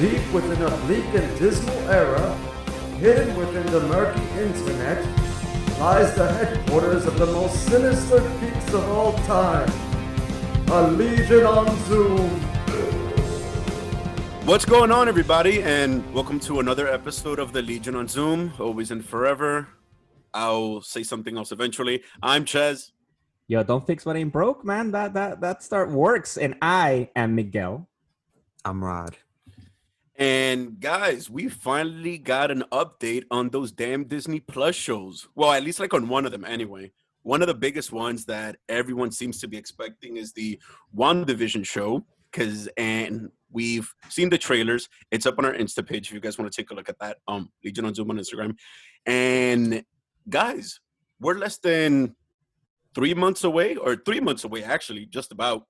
Deep within a bleak and dismal era, hidden within the murky internet, lies the headquarters of the most sinister peaks of all time. A Legion on Zoom. What's going on, everybody, and welcome to another episode of the Legion on Zoom, always and forever. I'll say something else eventually. I'm Ches. Yo, don't fix what ain't broke, man. That that that start works. And I am Miguel. I'm Rod. And guys, we finally got an update on those damn Disney Plus shows. Well, at least like on one of them anyway. One of the biggest ones that everyone seems to be expecting is the WandaVision show. Cause and we've seen the trailers. It's up on our Insta page if you guys want to take a look at that. Um Legion on Zoom on Instagram. And guys, we're less than three months away, or three months away, actually, just about.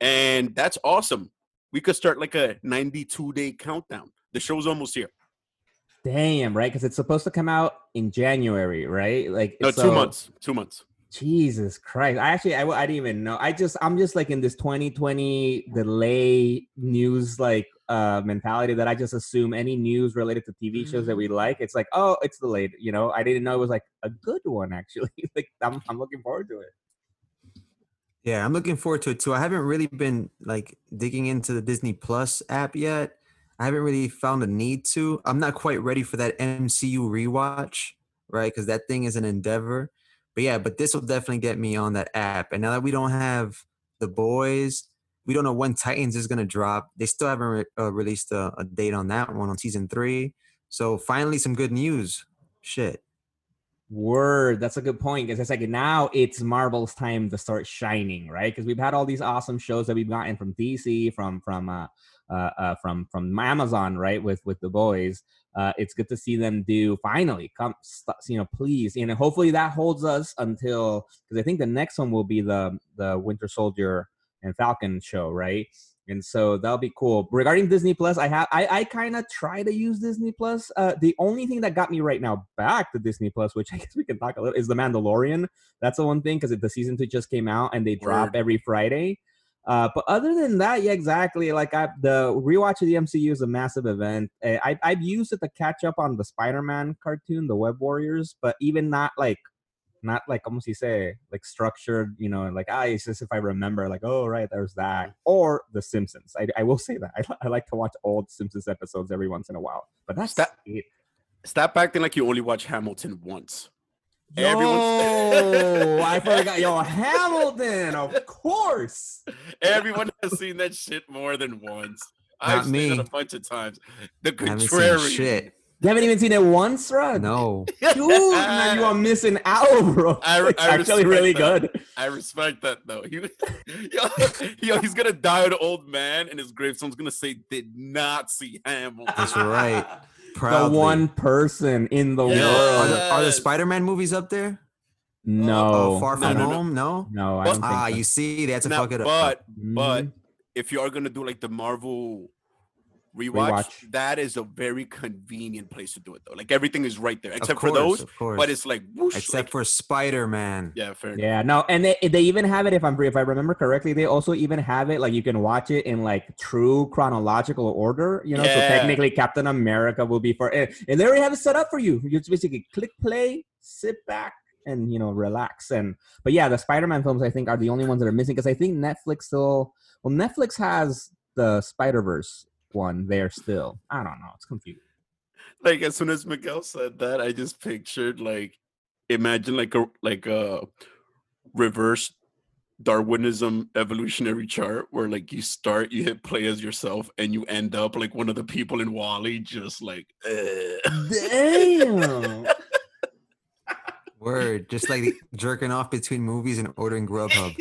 And that's awesome we could start like a 92 day countdown. The show's almost here. Damn, right? Because it's supposed to come out in January, right? Like no, so, two months. Two months. Jesus Christ! I actually I, I didn't even know. I just I'm just like in this 2020 delay news like uh mentality that I just assume any news related to TV shows that we mm. like, it's like oh it's delayed. You know, I didn't know it was like a good one actually. like I'm I'm looking forward to it. Yeah, I'm looking forward to it too. I haven't really been like digging into the Disney Plus app yet. I haven't really found a need to. I'm not quite ready for that MCU rewatch, right? Because that thing is an endeavor. But yeah, but this will definitely get me on that app. And now that we don't have the boys, we don't know when Titans is gonna drop. They still haven't re- uh, released a, a date on that one on season three. So finally, some good news. Shit. Word, that's a good point because it's like now it's Marvel's time to start shining, right? Because we've had all these awesome shows that we've gotten from DC, from from uh, uh, uh, from from Amazon, right? With with the boys, uh, it's good to see them do finally come, st- you know, please, and hopefully that holds us until because I think the next one will be the the Winter Soldier and Falcon show, right? And so that'll be cool. Regarding Disney Plus, I have I, I kind of try to use Disney Plus. Uh, the only thing that got me right now back to Disney Plus, which I guess we can talk a little, is the Mandalorian. That's the one thing because the season two just came out and they drop every Friday. Uh, but other than that, yeah, exactly. Like I, the rewatch of the MCU is a massive event. I, I've used it to catch up on the Spider-Man cartoon, the Web Warriors, but even not like not like como si say like structured you know like ah it's just if i remember like oh right there's that or the simpsons i, I will say that I, I like to watch old simpsons episodes every once in a while but that's stop, it. stop acting like you only watch hamilton once Yo, Everyone... I forgot. Yo, Hamilton, of course. Everyone has seen that shit more than once. Not I've me. seen it a bunch of times. The contrary. Shit. You haven't even seen it once, Rod? No. Dude, man, you are missing out, bro. I, it's I actually really that. good. I respect that, though. He, yo, yo, he's going to die an old man, and his gravestone's going to say, did not see Hamilton. That's right. Proudly. The one person in the yes. world. Are the, are the Spider-Man movies up there? No. Uh, far from no, no, home? No? No, I don't Ah, so. you see, they had to now, fuck it up. But, but mm-hmm. if you are going to do like the Marvel rewatch, rewatch, that is a very convenient place to do it though. Like everything is right there, except course, for those. But it's like whoosh, except like, for Spider Man. Yeah, fair. Yeah, no, and they, they even have it if I'm if I remember correctly. They also even have it like you can watch it in like true chronological order. You know, yeah. so technically Captain America will be for it. and they already have it set up for you. You just basically click play, sit back, and you know relax and but yeah the spider-man films i think are the only ones that are missing because i think netflix still well netflix has the spider-verse one there still. I don't know. It's confusing. Like as soon as Miguel said that, I just pictured like imagine like a like a reverse Darwinism evolutionary chart where like you start, you hit play as yourself, and you end up like one of the people in WALL-E, just like damn. Word, just like jerking off between movies and ordering Grubhub.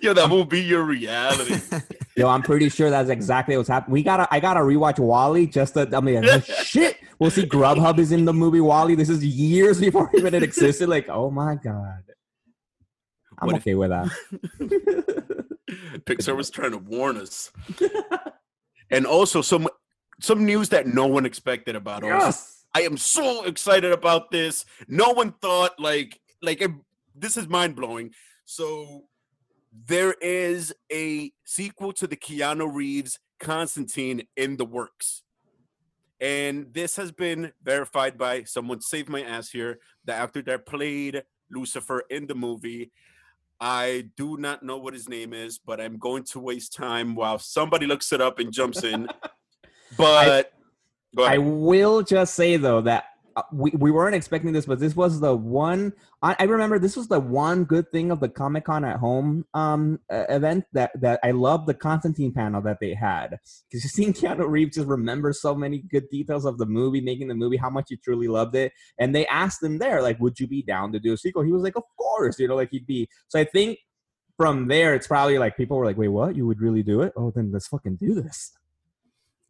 Yo, that will be your reality. Yo, I'm pretty sure that's exactly what's happening. We gotta, I gotta rewatch WALL-E just to. I mean, shit. We'll see Grubhub is in the movie WALL-E. This is years before even it existed. Like, oh my god, I'm what okay if, with that. Pixar was trying to warn us, and also some some news that no one expected about yes. us. I am so excited about this. No one thought like like it, this is mind blowing. So there is a sequel to the Keanu Reeves Constantine in the works. And this has been verified by someone save my ass here, the actor that played Lucifer in the movie. I do not know what his name is, but I'm going to waste time while somebody looks it up and jumps in. But go I will just say though that we, we weren't expecting this, but this was the one. I, I remember this was the one good thing of the Comic Con at Home um, uh, event that that I loved the Constantine panel that they had because you've seen Keanu Reeves just remember so many good details of the movie, making the movie, how much he truly loved it, and they asked him there like, "Would you be down to do a sequel?" He was like, "Of course," you know, like he'd be. So I think from there, it's probably like people were like, "Wait, what? You would really do it? Oh, then let's fucking do this."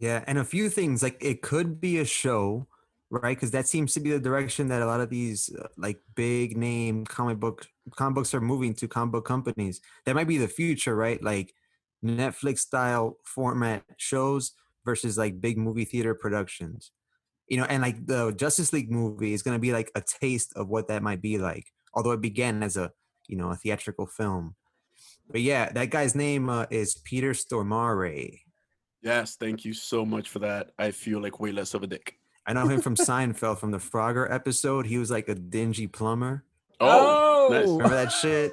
Yeah, and a few things like it could be a show, right? Because that seems to be the direction that a lot of these uh, like big name comic book comic books are moving to comic book companies. That might be the future, right? Like Netflix style format shows versus like big movie theater productions. You know, and like the Justice League movie is going to be like a taste of what that might be like. Although it began as a you know a theatrical film. But yeah, that guy's name uh, is Peter Stormare. Yes, thank you so much for that. I feel like way less of a dick. I know him from Seinfeld from the Frogger episode. He was like a dingy plumber. Oh, nice. Oh! Remember that shit?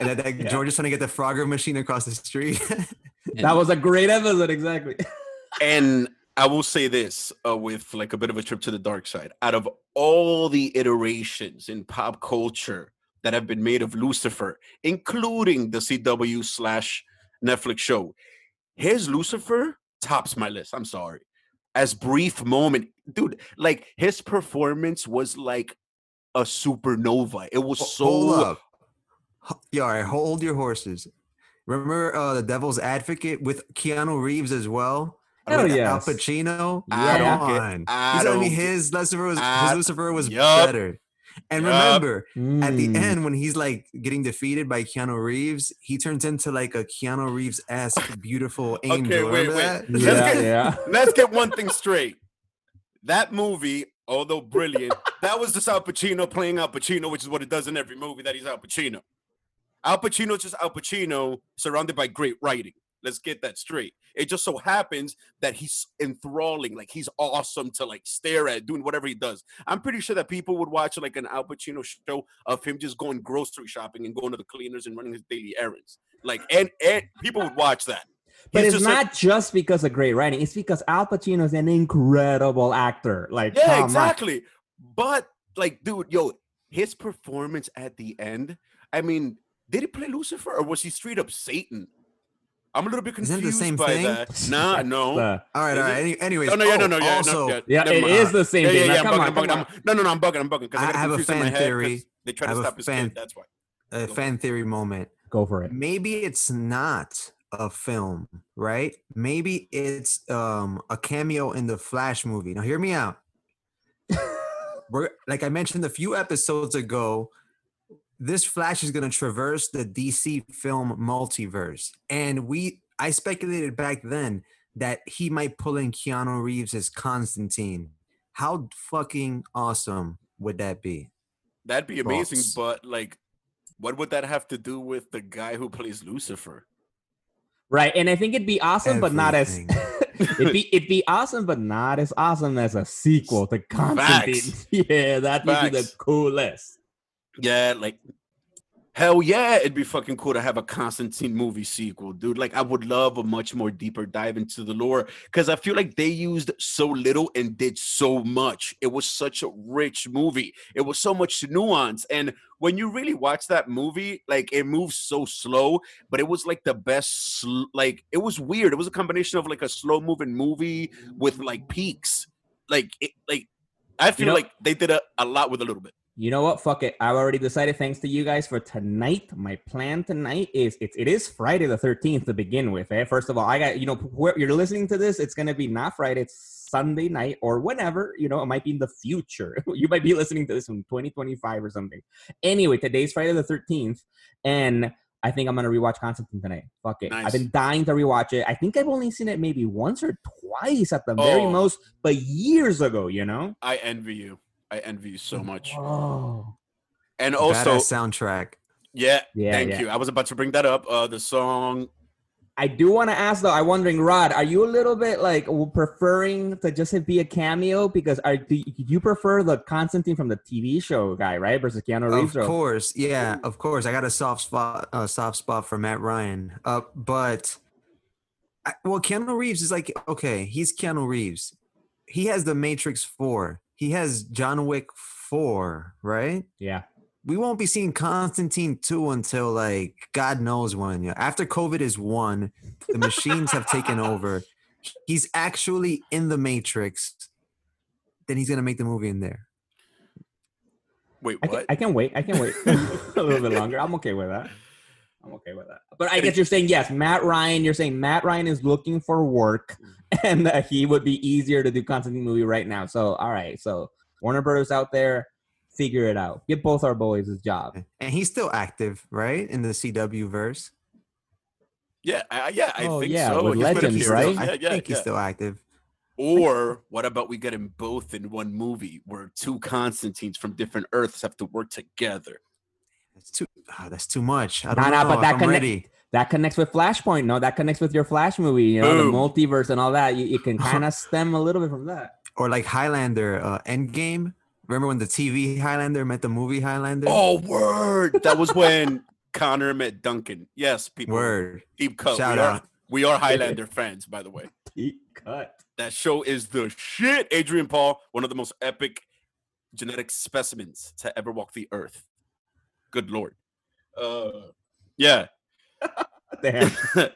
And that, that Yeah. George is trying to get the Frogger machine across the street. That was a great episode, exactly. and I will say this uh, with like a bit of a trip to the dark side. Out of all the iterations in pop culture that have been made of Lucifer, including the CW slash Netflix show, his Lucifer tops my list. I'm sorry. As brief moment, dude, like his performance was like a supernova. It was Ho- so hold up. Yeah, all right, hold your horses. Remember uh, the Devil's Advocate with Keanu Reeves as well? Hell With Al yes. Pacino. I don't Come get- on. I He's telling me don't get- his Lucifer was I- his Lucifer was Yup. better. And Yup. remember, at the Mm. end when he's like getting defeated by Keanu Reeves, he turns into like a Keanu Reeves esque beautiful angel. Okay, wait, Remember wait. that? Let's yeah, get- yeah. Let's get one thing straight. That movie, although brilliant, that was just Al Pacino playing Al Pacino, which is what it does in every movie that he's Al Pacino. Al Pacino's just Al Pacino surrounded by great writing. Let's get that straight. It just so happens that he's enthralling, like he's awesome to like stare at, doing whatever he does. I'm pretty sure that people would watch like an Al Pacino show of him just going grocery shopping and going to the cleaners and running his daily errands. Like, and and people would watch that. But He's it's just like- not just because of great writing. It's because Al Pacino is an incredible actor. Like, Yeah, come on. exactly. But like, dude, yo, his performance at the end. I mean, did he play Lucifer or was he straight up Satan? I'm a little bit Isn't it the same by thing? that. Nah, no. The- all right, all right. Any, anyways, Oh no, yeah, no, no, yeah, also, no, yeah. yeah, never it mind. is the same Yeah, thing. yeah, Now, yeah. I'm come bugging, on, I'm bugging. I'm- No, no, no, I'm bugging. I'm bugging I I, have a confused in my fan theory. They try to stop his fan- kid. That's why. a fan theory moment. Go for it. maybe it's not a film, right? Maybe it's um a cameo in the Flash movie. Now hear me out. We're like I mentioned a few episodes ago, this Flash is going to traverse the DC film multiverse. And we I speculated back then that he might pull in Keanu Reeves as Constantine. How fucking awesome would that be? That'd be amazing, Thoughts? but like, what would that have to do with the guy who plays Lucifer? Right, and I think it'd be awesome, but not as it'd be it'd be awesome, but not as awesome as a sequel to Constantine. Facts. yeah, that would be the coolest. Yeah, like hell yeah, it'd be fucking cool to have a Constantine movie sequel, dude. Like I would love a much more deeper dive into the lore because I feel like they used so little and did so much. It was such a rich movie. It was so much nuance. And when you really watch that movie, like it moves so slow, but it was like the best sl- like it was weird. It was a combination of like a slow moving movie with like peaks. Like it like I feel know- like they did a, a lot with a little bit. You know what? Fuck it. I've already decided. Thanks to you guys for tonight. My plan tonight is it's it is Friday the thirteenth to begin with. Eh? First of all, I got you know where you're listening to this. It's gonna be not Friday. It's Sunday night or whenever. You know, it might be in the future. you might be listening to this in 2025 or something. Anyway, today's Friday the thirteenth, and I think I'm gonna rewatch Constantine tonight. Fuck it. Nice. I've been dying to rewatch it. I think I've only seen it maybe once or twice at the very Oh. most, but years ago. You know. I envy you. I envy you so much. Oh. And also, Badass soundtrack. Yeah, Yeah, thank yeah. you. I was about to bring that up. Uh, the song. I do want to ask though. I'm wondering, Rod, are you a little bit like preferring to just be a cameo because are do you prefer the Constantine from the TV show guy, right, versus Keanu Reeves? Of course, yeah, of course. I got a soft spot, a soft spot for Matt Ryan. Uh, but I, well, Keanu Reeves is like okay, he's Keanu Reeves. He has the Matrix Four. He has John Wick Four, right? Yeah. We won't be seeing Constantine two until like God knows when. Yeah, after COVID is one, the machines have taken over. He's actually in the Matrix. Then he's gonna make the movie in there. Wait, I can, what? I can wait. I can wait a little bit longer. I'm okay with that. I'm okay with that. But I guess you're saying yes, Matt Ryan. You're saying Matt Ryan is looking for work, mm. and that he would be easier to do Constantine movie right now. So all right, so Warner Brothers out there, figure it out. Get both our boys his job. And he's still active, right? In the CW verse. yeah, I, yeah, I Oh, think yeah, so. with He's been Legends, appearing. right? I Yeah, yeah, think he's still active. Or what about we get them both in one movie where two Constantines from different Earths have to work together? That's too. ah, that's too much. I Nah, don't nah, know but that I'm connect- ready. That connects with Flashpoint. No, that connects with your Flash movie. You know, Boom. the multiverse and all that. You, you can kind of stem a little bit from that. Or like Highlander, uh, Endgame. Remember when the TV Highlander met the movie Highlander? Oh, word! That was when Connor met Duncan. Yes, people. word! Deep cut. Shout we are, out. we are Highlander fans, by the way. Deep cut. That show is the shit. Adrian Paul, one of the most epic genetic specimens to ever walk the earth. Good lord. Uh, yeah. Damn. Yo,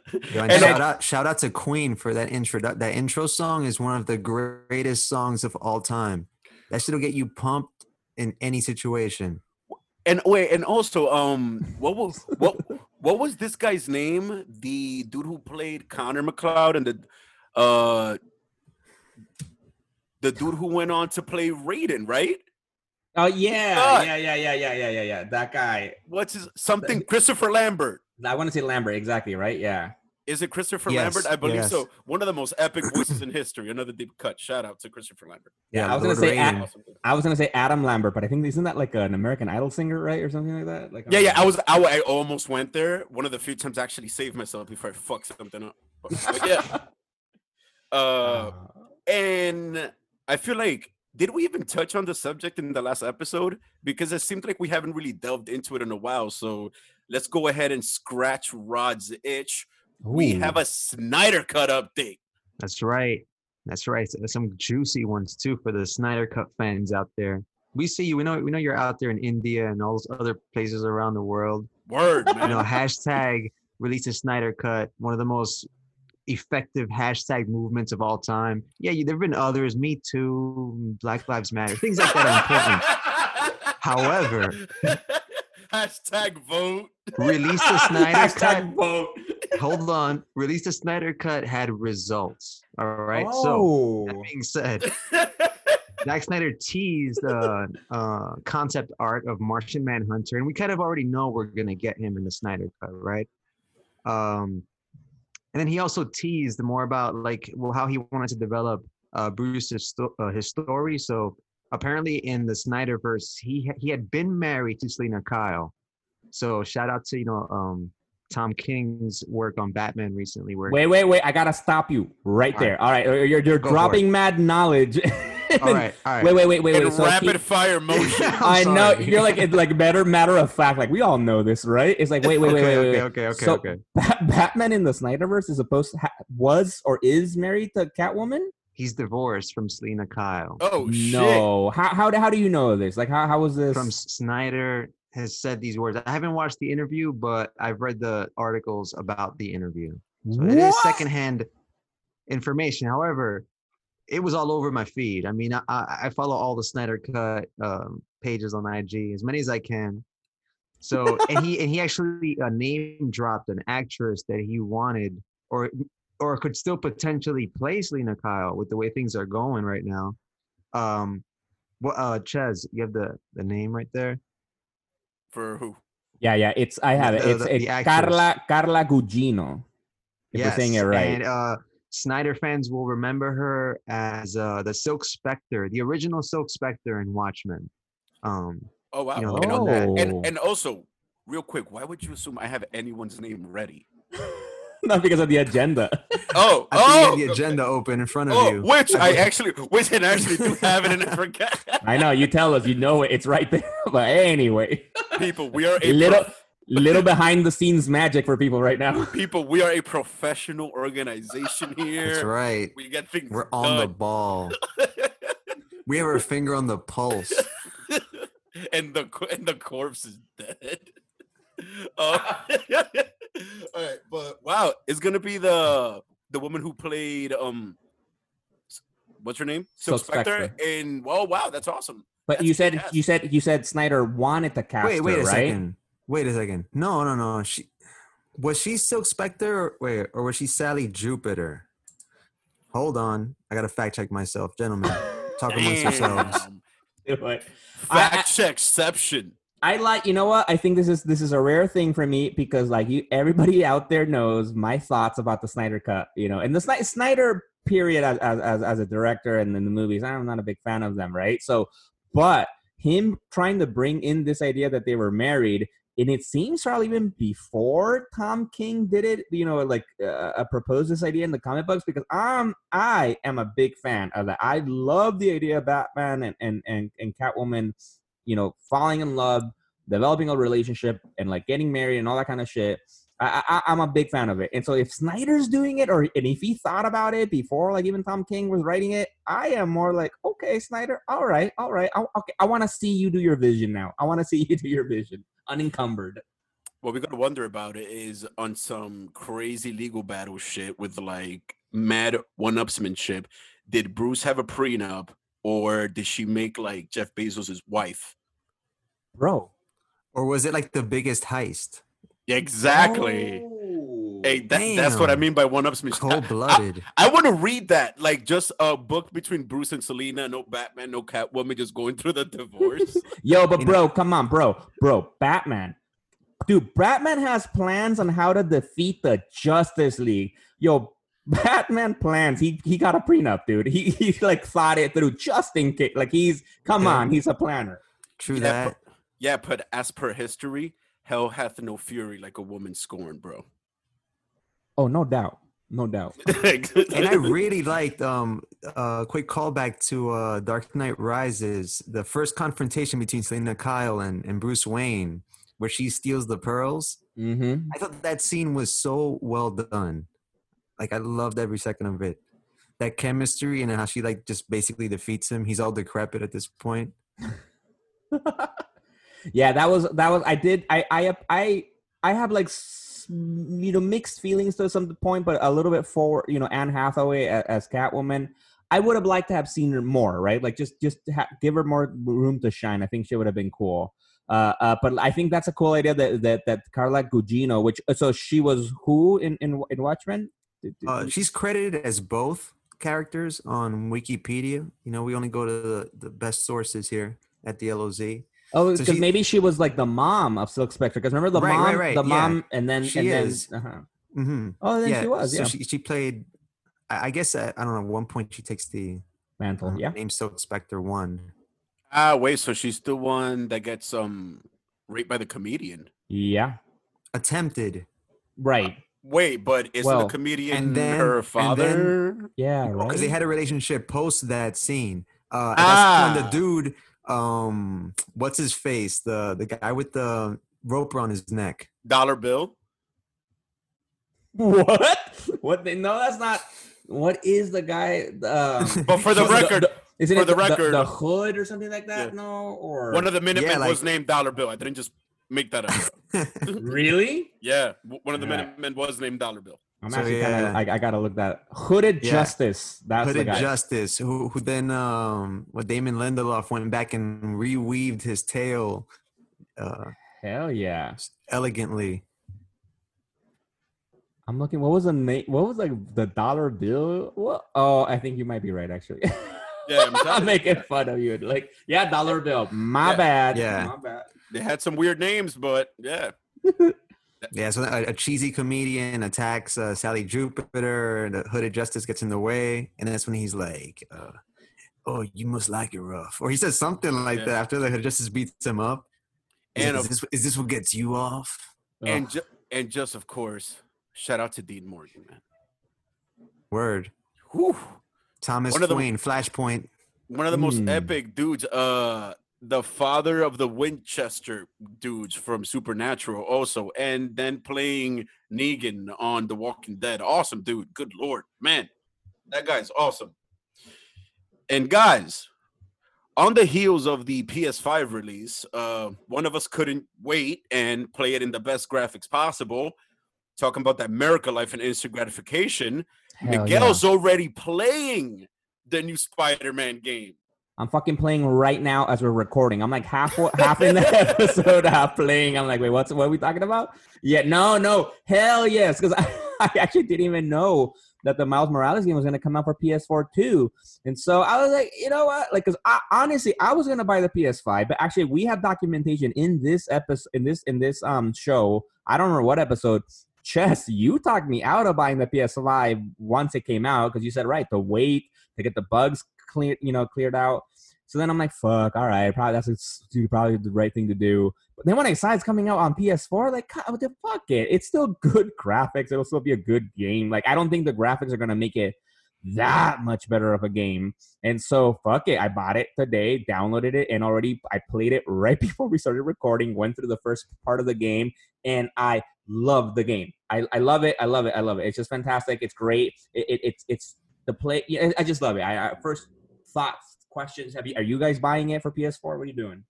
and And shout I- out, shout out to Queen for that intro. That intro song is one of the greatest songs of all time. That shit'll get you pumped in any situation. and wait, and also, um, what was what what was this guy's name? The dude who played Connor MacLeod and the uh the dude who went on to play Raiden, right? Oh yeah, yeah, yeah, yeah, yeah, yeah, yeah, yeah. That guy. What's his something? Christopher Lambert. I want to say Lambert. Exactly right. Yeah. Is it Christopher Yes, Lambert? I believe yes. so. One of the most epic voices in history. Another deep cut. Shout out to Christopher Lambert. Yeah, Yeah, I was gonna say Ad- I was gonna say Adam Lambert, but I think isn't that like an American Idol singer, right, or something like that? Like Yeah, yeah. I was. I, I almost went there. One of the few times I actually saved myself before I fucked something up. But, but yeah. Uh, and I feel like did we even touch on the subject in the last episode? Because it seemed like we haven't really delved into it in a while. So let's go ahead and scratch Rod's itch. We have a Snyder Cut update. That's right. That's right. Some juicy ones too for the Snyder Cut fans out there. We see you. We know. We know you're out there in India and all those other places around the world. Word, You man. know, hashtag release a Snyder Cut. One of the most effective hashtag movements of all time. Yeah, there've been others. Me too. Black Lives Matter. Things like that are important. However- hashtag vote. Release the Snyder Cut. Vote. Hold on. Release the Snyder Cut had results. All right. So Oh. that being said, Zack Snyder teased uh, uh, concept art of Martian Manhunter, and we kind of already know we're gonna get him in the Snyder cut, right? Um, and then he also teased more about like well how he wanted to develop uh, Bruce's sto- uh, his story. So apparently in the Snyderverse, he ha- he had been married to Selina Kyle. So shout out to you know um, Tom King's work on Batman recently, where Wait, wait, wait! I gotta stop you right All there. All right, you're you're, you're Go dropping mad knowledge. all right, all right. Wait, wait, wait, wait, In wait. So rapid he- fire motion. I'm I know sorry. you're like it's like better matter of fact. Like we all know this, right? It's like wait, wait, wait, okay, wait, wait. okay, wait. okay, okay, So- okay. Bat- Batman in the Snyderverse is supposed to ha- was or is married to Catwoman? He's divorced from Selina Kyle. Oh shit. no. How how do- how do you know this? Like how how was this? From Snyder has said these words. I haven't watched the interview, but I've read the articles about the interview. So it is secondhand information. However, it was all over my feed. I mean, I, I follow all the Snyder Cut um, pages on IG, as many as I can. So, and he and he actually uh, name dropped an actress that he wanted, or or could still potentially play Selina Kyle with the way things are going right now. Um, what uh, Ches, you have the the name right there. For who? Yeah, yeah. It's I have it. The- It's the- it's the. Carla Carla Gugino. If we're saying it right. And uh, Snyder fans will remember her as uh, the Silk Spectre, the original Silk Spectre in Watchmen. Um, Oh wow. You know, and, al- Oh. and and also real quick, why would you assume I have anyone's name ready? Not because of the agenda. Oh, I think oh, you had the agenda open in front of oh, you. which I actually, which I actually do have it, and I forgot. I know you tell us, you know it, it's right there. But anyway, People, we are a little prof- little behind the scenes magic for people right now. people. We are a professional organization here. That's right. We get things We're on the ball. We have our finger on the pulse. and the and the corpse is dead. Uh, all right, but wow, it's gonna be the the woman who played um, what's her name? Silk Silk Spectre. Spectre. And well, wow, that's awesome. But That's you said fantastic. you said you said Snyder wanted to cast Wait, wait her, a right? second. Wait a second. No, no, no. She was she Silk Spectre or wait, or was she Sally Jupiter? Hold on. I gotta fact check myself, gentlemen. Talk amongst yourselves. Damn. Do it. I- Fact checkception. I like you know what? I think this is this is a rare thing for me because like you everybody out there knows my thoughts about the Snyder cut you know and the Sny- Snyder period as, as as a director and in the movies I'm not a big fan of them right? So but him trying to bring in this idea that they were married and it seems probably even before Tom King did it you know like uh, uh, proposed this idea in the comic books because I'm I am a big fan of that. I love the idea of Batman and and and, and Catwoman you know, falling in love, developing a relationship, and like getting married and all that kind of shit. I, I, I'm a big fan of it. And so if Snyder's doing it, or and if he thought about it before, like even Tom King was writing it, I am more like, okay, Snyder, all right, all right, I, okay, I want to see you do your vision now. I want to see you do your vision unencumbered. What we gotta wonder about it is on some crazy legal battle shit with like mad one-upsmanship. Did Bruce have a prenup, or did she make like Jeff Bezos' wife? Bro, Or was it like the biggest heist? Exactly. Oh. Hey, that, that's what I mean by one-upsmanship. Cold blooded. I want to read that, like just a book between Bruce and Selina. No Batman, no Catwoman, just going through the divorce. Yo, but bro, come on, bro, bro, Batman. Dude, Batman has plans on how to defeat the Justice League. Yo, Batman plans. He he got a prenup, dude. He he like thought it through just in case. Like he's come Yeah. on, he's a planner. True Yeah, that. but- yeah, but as per history, hell hath no fury like a woman scorned, bro. Oh, no doubt, no doubt. and I really liked um uh quick callback to uh Dark Knight Rises, the first confrontation between Selina Kyle and, and Bruce Wayne, where she steals the pearls. Mm-hmm. I thought that scene was so well done. Like I loved every second of it. That chemistry and how she like just basically defeats him. He's all decrepit at this point. yeah, that was that was. I did. I I I I have like you know mixed feelings to some point, but a little bit for you know Anne Hathaway as, Catwoman. I would have liked to have seen her more, right? Like just just ha- give her more room to shine. I think she would have been cool. Uh, uh, but I think that's a cool idea that that that Carla Gugino, which so she was who in in, in Watchmen? Did- did- Uh, she's credited as both characters on Wikipedia. You know, we only go to the, the best sources here at the LOZ. oh, so because she- maybe she was like the mom of Silk Spectre. Because remember the Right, mom, right, right, the yeah. mom, and then She and is. then uh-huh. hmm oh, then she was So yeah. she, she played. I I guess at, I don't know. One point, she takes the Mantle, uh, yeah. name Silk Spectre one. ah, wait, so she's the one that gets um raped by the comedian. Yeah. Attempted. Right. Wait, but isn't Well, the comedian and then- her and father? Yeah. Right. because they had a relationship post that scene. Uh, that's when Ah. the dude, um, what's his face, the the guy with the rope around his neck. Dollar bill. what? What? They, no, that's not. What is the guy? Um, But for the the- record, isn't for it the the, the- record- the hood or something like that? Yeah. No, or one of the Minutemen like- was named Dollar Bill. I didn't just make that up. really? yeah, one of the Alright. Minutemen was named Dollar Bill. I'm So, actually kind of I, I gotta look that. Hooded Yeah. Justice. That's Hooded the guy. Justice, who who then um, what Damon Lindelof went back and reweaved his tale uh, Hell yeah! elegantly. I'm looking. What was the name? What was like the dollar bill? What? Oh, I think you might be right. Actually. Yeah, I'm I'm making fun of you. Like, yeah, dollar bill. My Yeah. bad. Yeah. My bad. They had some weird names, but yeah. Yeah, so a, a cheesy comedian attacks uh, Sally Jupiter, and the Hooded Justice gets in the way, and that's when he's like, uh, "Oh, you must like it rough," or he says something like Yeah. that after the Hooded Justice beats him up. And is, of, this, is this what gets you off? and ju- and just of course, shout out to Dean Morgan, man. Word. Whew. Thomas One Twain, Flashpoint. One of the most Hmm. epic dudes. Uh, the father of the Winchester dudes from Supernatural, also, and then playing Negan on The Walking Dead. Awesome dude. Good lord, man, that guy's awesome. And guys, on the heels of the PS5 release, uh, one of us couldn't wait and play it in the best graphics possible. Talking about that America life and instant gratification. Hell yeah. Miguel's already playing the new Spider-Man game. I'm fucking playing right now as we're recording. I'm like half half in the episode, half playing. I'm like, wait, what's what are we talking about? Yeah, no, no, hell yes, because I, I actually didn't even know that the Miles Morales game was to come out for PS4 too. And so I was like, you know what? Like, because I, honestly, I was to buy the PS5, but actually, we have documentation in this episode, in this in this um show. I don't remember what episode. Chess, you talked me out of buying the PS5 once it came out because you said right to wait to get the bugs cleared, you know, cleared out. So then I'm like, fuck, all right, probably that's probably the right thing to do. But then when it's coming out on PS4, like, fuck it. It's still good graphics. It'll still be a good game. Like, I don't think the graphics are gonna make it that much better of a game. And so fuck it. I bought it today, downloaded it, and already I played it right before we started recording, went through the first part of the game, and I love the game. I, I love it. I love it. I love it. It's just fantastic. It's great. It, it, it's it's the play. I just love it. I, I first thoughts, questions. Have you? Are you guys buying it for PS4? What are you doing?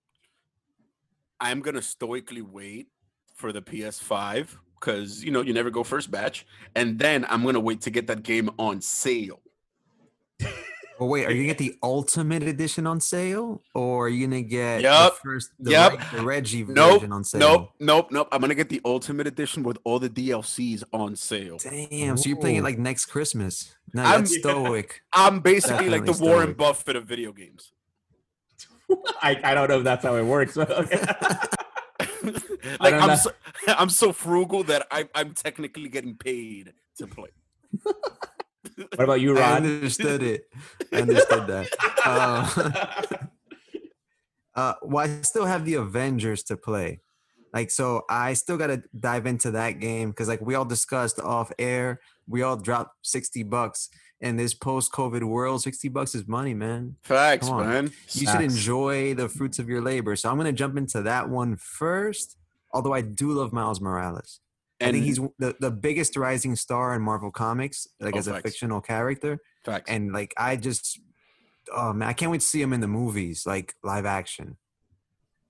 I'm gonna stoically wait for the PS5 because you know you never go first batch, and then I'm gonna wait to get that game on sale. Well, wait, are you gonna get the Ultimate Edition on sale, or are you gonna get Yup, the first, the, yup. reg- the Reggie Nope, version on sale? Nope, nope, nope. I'm gonna get the Ultimate Edition with all the DLCs on sale. Damn, so you're playing it like next Christmas. No, I'm- that's stoic. I'm basically like the Definitely Warren. Buffett of video games. I, I don't know if that's how it works. But okay. like I'm know. so, I'm so frugal that I, I'm technically getting paid to play. what about you, Ron? I understood it. I understood that. Uh, uh, well, I still have the Avengers to play. Like, so I still got to dive into that game because, like, we all discussed off air, we all dropped 60 bucks in this post COVID world. 60 bucks is money, man. Facts, man. You should enjoy the fruits of your labor. So I'm going to jump into that one first. Although I do love Miles Morales. I And think he's the, the biggest rising star in Marvel Comics, like Oh, as a facts. fictional character. facts. And like I just oh man, I can't wait to see him in the movies, like live action.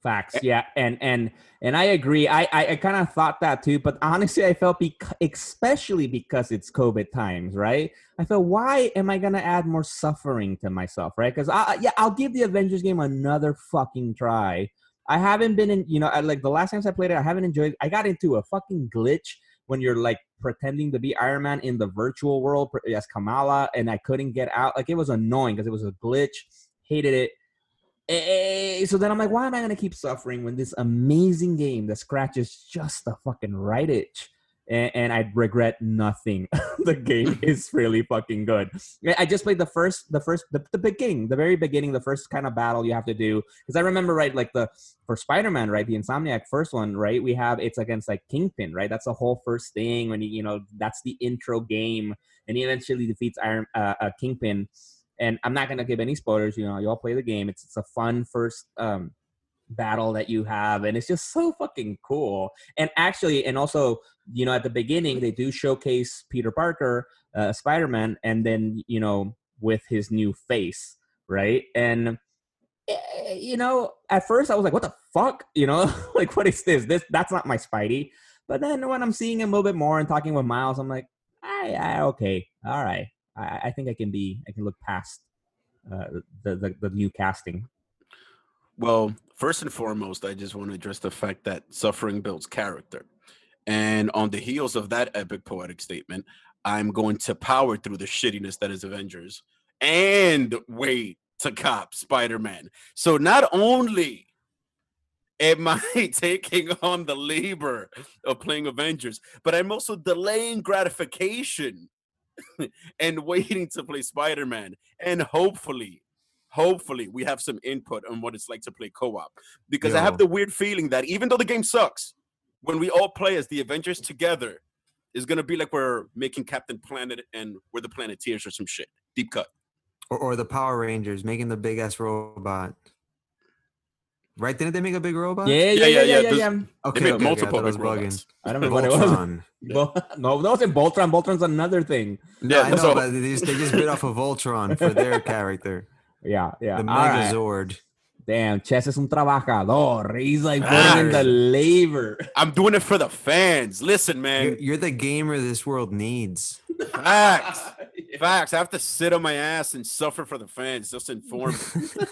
Facts, yeah, and and and I agree. I I, I kind of thought that too, but honestly, I felt bec- especially because it's COVID times, right? I felt why am I gonna add more suffering to myself, right? Because I yeah, I'll give the Avengers game another fucking try. I haven't been in, you know, like the last times I played it, I haven't enjoyed. I got into a fucking glitch when you're like pretending to be Iron Man in the virtual world as Kamala, and I couldn't get out. Like it was annoying because it was a glitch. Hated it. Eh, so then I'm like, why am I gonna keep suffering when this amazing game that scratches just the fucking right itch? And, and I regret nothing. the game is really fucking good. I- just played the first, the first, the, the beginning, the very beginning, the first kind of battle you have to do. Because I remember, right, like the for Spider-Man, right, the Insomniac first one, right, we have it's against like Kingpin, right? That's the whole first thing when you, you know, that's the intro game, and he eventually defeats Iron uh, uh, Kingpin and I'm not gonna give any spoilers. You know, you all play the game. It's it's a fun first um, battle that you have, and it's just so fucking cool. And actually, and also, you know, at the beginning they do showcase Peter Parker, uh, Spider Man, and then you know with his new face, right? And eh, you know, at first I was like, "What the fuck?" You know, like what is this? This that's not my Spidey. But then when I'm seeing him a little bit more and talking with Miles, I'm like, I, I okay, all right. I, I think I can be I can look past uh, the, the the new casting. Well, first and foremost, I just want to address the fact that suffering builds character. And on the heels of that epic poetic statement, I'm going to power through the shittiness that is Avengers and wait to cop Spider Man. So not only am I taking on the labor of playing Avengers, but I'm also delaying gratification and waiting to play Spider Man. And hopefully, hopefully we have some input on what it's like to play co-op because I have the weird feeling that even though the game sucks, when we all play as the Avengers together, it's gonna be like we're making Captain Planet and we're the Planeteers or some shit. Deep cut. Or, or the Power Rangers making the big ass robot. Right? Didn't they make a big robot? Yeah, yeah, Yeah, yeah, yeah, yeah, yeah, yeah. Okay. they made okay, okay, multiple thought I big robots. I don't remember what it was. Voltron. Vol- no, that wasn't Voltron. Voltron's another thing. No, Yeah, I know, so- but they just, they just bit off of Voltron for their character, Yeah, yeah. the All right. Megazord. Damn, Chess is un trabajador. He's like putting in the Ah. labor. I'm doing it for the fans. Listen, You're, man. you're the gamer this world needs. Facts. Facts. I have to sit on my ass and suffer for the fans. Just inform.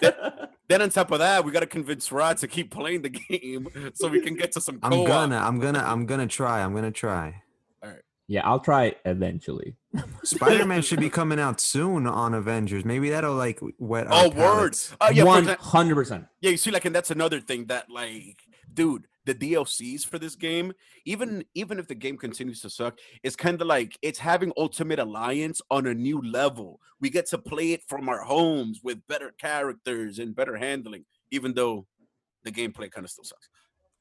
then on top of that, we got to convince Rod to keep playing the game so we can get to some I'm co-op. gonna, I'm gonna, I'm gonna try. I'm gonna try. Yeah, I'll try it eventually. Spider Man should be coming out soon on Avengers. Maybe that'll like whet. our Oh, word. palates. Oh, yeah. for One exa- hundred percent. Yeah, you see, like, and that's another thing that, like, dude, the DLCs for this game, even even if the game continues to suck, it's kind of like it's having Ultimate Alliance on a new level. We get to play it from our homes with better characters and better handling, even though the gameplay kind of still sucks.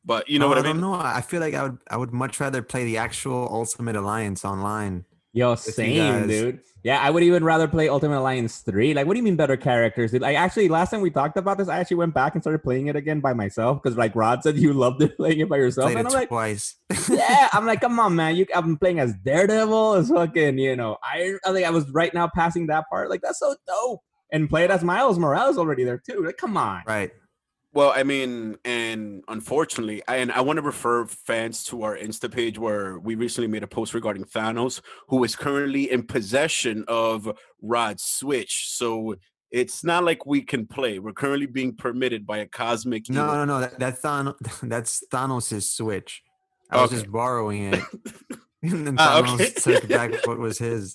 But you know Oh, what I I mean? don't know. I feel like I would, I would much rather play the actual Ultimate Alliance online. Yo, same, dude. Yeah, I would even rather play Ultimate Alliance 3. Like, what do you mean better characters? Dude? I actually last time we talked about this, I actually went back and started playing it again by myself because like Rod said you loved it playing it by yourself. Played And it I'm like, twice. yeah, I'm like, come on, man. You I've been playing as Daredevil as fucking, you know, I I think I was right now passing that part. Like, that's so dope. And play it as Miles Morales already there too. Like, come on. right. Well, I mean, and unfortunately, I, and I want to refer fans to our Insta page where we recently made a post regarding Thanos, who is currently in possession of Rod's Switch. So it's not like we can play. We're currently being permitted by a cosmic. No, evil. no, no. That, that Thanos, that's Thanos' Switch. I was just borrowing it. and then Ah, Thanos okay. took back what was his.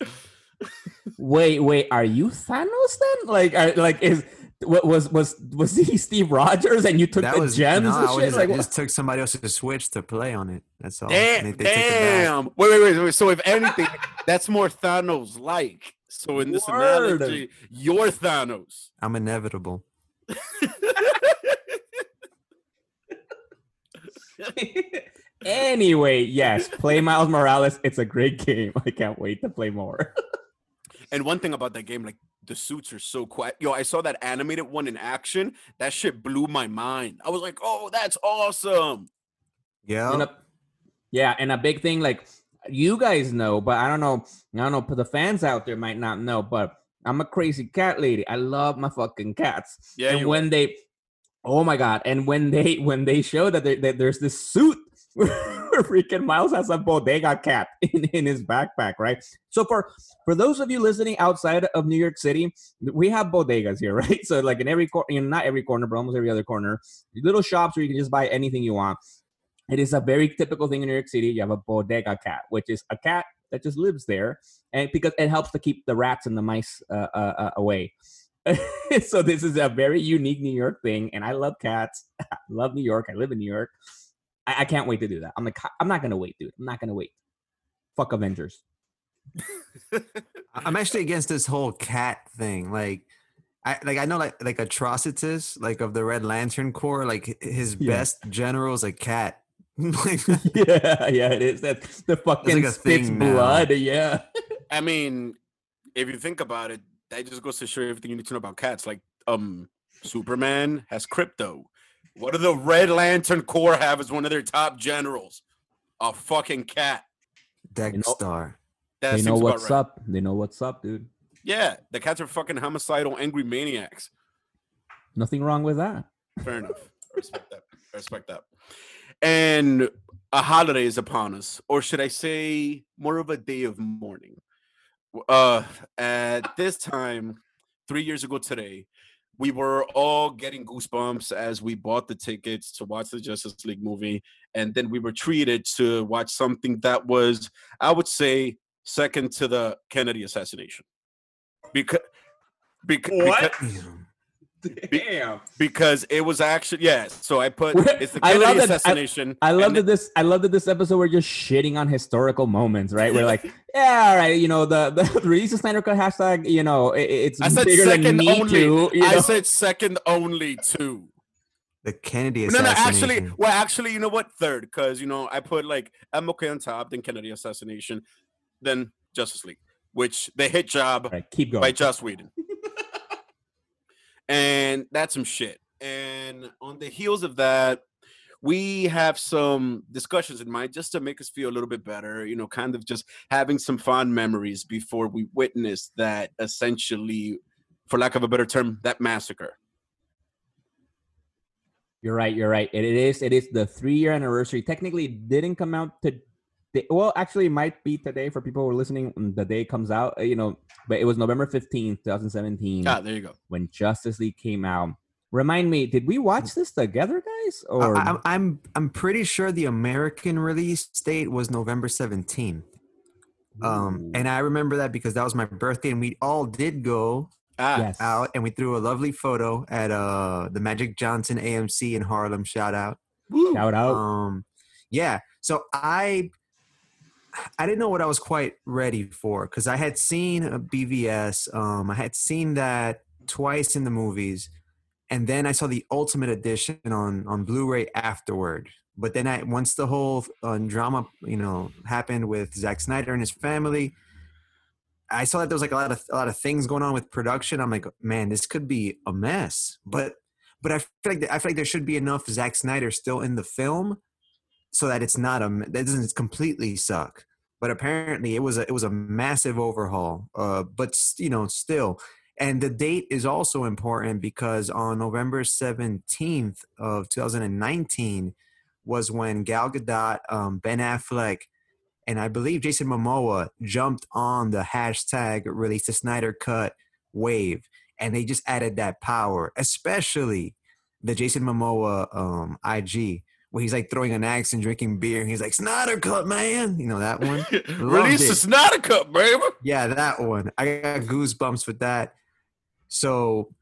Wait, wait, are you Thanos then? Like, are, like is what was was was he Steve Rogers and you took That the was gems no, and I shit? just, like, I just took somebody else's Switch to play on it. That's all. Damn, they- they took it back. damn. Wait, wait, wait, wait. So if anything, that's more Thanos like. So in this Word. analogy, you're Thanos. I'm inevitable. anyway, yes, play Miles Morales. It's a great game. I can't wait to play more. And one thing about that game, like the suits are so quiet. Yo, I saw that animated one in action. That shit blew my mind. I was like, oh, that's awesome. Yeah. And a- yeah, and a big thing like you guys know, but I don't know. I don't know. But the fans out there might not know. But I'm a crazy cat lady. I love my fucking cats. Yeah, and you when they, oh my god, and when they when they show that, they, that there's this suit. freaking Miles has a bodega cat in, in his backpack, right? So for for those of you listening outside of New York City, we have bodegas here, right? So like in every corner, you know, not every corner, but almost every other corner, little shops where you can just buy anything you want. It is a very typical thing in New York City. You have a bodega cat, which is a cat that just lives there, and because it helps to keep the rats and the mice uh, uh, uh, away. so this is a very unique New York thing, and I love cats. I love New York. I live in New York. I, I can't wait to do that. I'm like, I'm not gonna wait, dude. I'm not gonna wait. Fuck Avengers. I- I'm actually against this whole cat thing. Like, I like I know like like Atrocitus, like of the Red Lantern Corps, like his Yeah. best general is a cat. like, yeah, yeah, it is. That's the fucking a spits thing now. blood. Yeah. I mean, if you think about it, that just goes to show everything you need to know about cats. Like, um, Superman has Krypto. What do the Red Lantern Corps have as one of their top generals? A fucking cat. Deck know- Star. That they know what's right. up. They know what's up, dude. Yeah, the cats are fucking homicidal, angry maniacs. Nothing wrong with that. Fair enough. I respect that. I respect that. And a holiday is upon us, or should I say, more of a day of mourning. Uh, at this time, three years ago today, we were all getting goosebumps as we bought the tickets to watch the Justice League movie, and then we were treated to watch something that was, I would say, second to the Kennedy assassination. Because, because, What? Damn. Damn. because it was actually yeah. So I put it's the I love Kennedy that- assassination. I love and that this. I love that this episode we're just shitting on historical moments, right? We're like, yeah, all right, you know, the the release of Snyder Cut hashtag, you know, it, it's I said bigger than second me only. too. You I said second only to. The Kennedy No, no, actually, well, actually, you know what? Third, because you know I put like MLK on top, then Kennedy assassination, then Justice League, which the hit job All right, keep going. by Joss Whedon, and that's some shit. And on the heels of that, we have some discussions in mind just to make us feel a little bit better. You know, kind of just having some fond memories before we witness that essentially, for lack of a better term, that massacre. You're right. You're right. It, is. It is the three year anniversary. Technically, didn't come out to. Well, actually, it might be today for people who are listening. when The day comes out, uh, you know, but it was November fifteenth, two thousand seventeen, Ah, there you go. when Justice League came out. Remind me, did we watch this together, guys? I- Or I, I'm I'm pretty sure the American release date was November 17th. Um, Ooh. and I remember that because that was my birthday, and we all did go Ah, yes, out, and we threw a lovely photo at uh the Magic Johnson AMC in Harlem. Shout out. woo. shout out. Um, yeah. So I, I didn't know what I was quite ready for because I had seen a BVS. Um, I had seen that twice in the movies, and then I saw the Ultimate Edition on on Blu-ray afterward. But then I once the whole uh, drama, you know, happened with Zack Snyder and his family. I saw that there was like a lot of a lot of things going on with production. I'm like, man, this could be a mess. But but I feel like I feel like there should be enough Zack Snyder still in the film, so that it's not a that doesn't completely suck. But apparently, it was a it was a massive overhaul. Uh, but you know, still, and the date is also important because on November seventeenth of 2019 was when Gal Gadot, um, Ben Affleck, and I believe Jason Momoa jumped on the hashtag release the Snyder Cut wave, and they just added that power, especially the Jason Momoa um, IG where he's like throwing an axe and drinking beer, and he's like Snyder Cut, man, you know that one. Release it. the Snyder Cut, baby. Yeah, that one. I got goosebumps with that. So,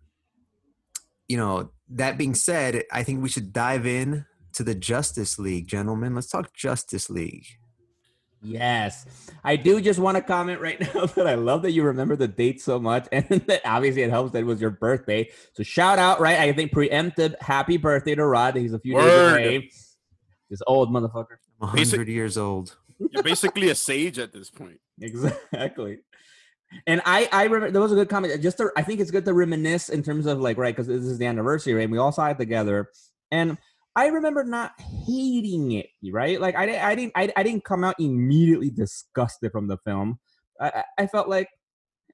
you know, that being said, I think we should dive in to the Justice League, gentlemen. Let's talk Justice League. Yes, I do just want to comment right now that I love that you remember the date so much, and that obviously it helps that it was your birthday. So shout out, right? I think preemptive happy birthday to Rod. He's a few days away. This old motherfucker. I'm Basic- 100 years old. You're basically a sage at this point. Exactly. And I, I remember there was a good comment. Uh, just to, I think it's good to reminisce in terms of like, right, because this is the anniversary, right? And we all saw it together, and I remember not hating it, right? Like I, di- I didn't, I, I didn't come out immediately disgusted from the film. I, I- I felt like,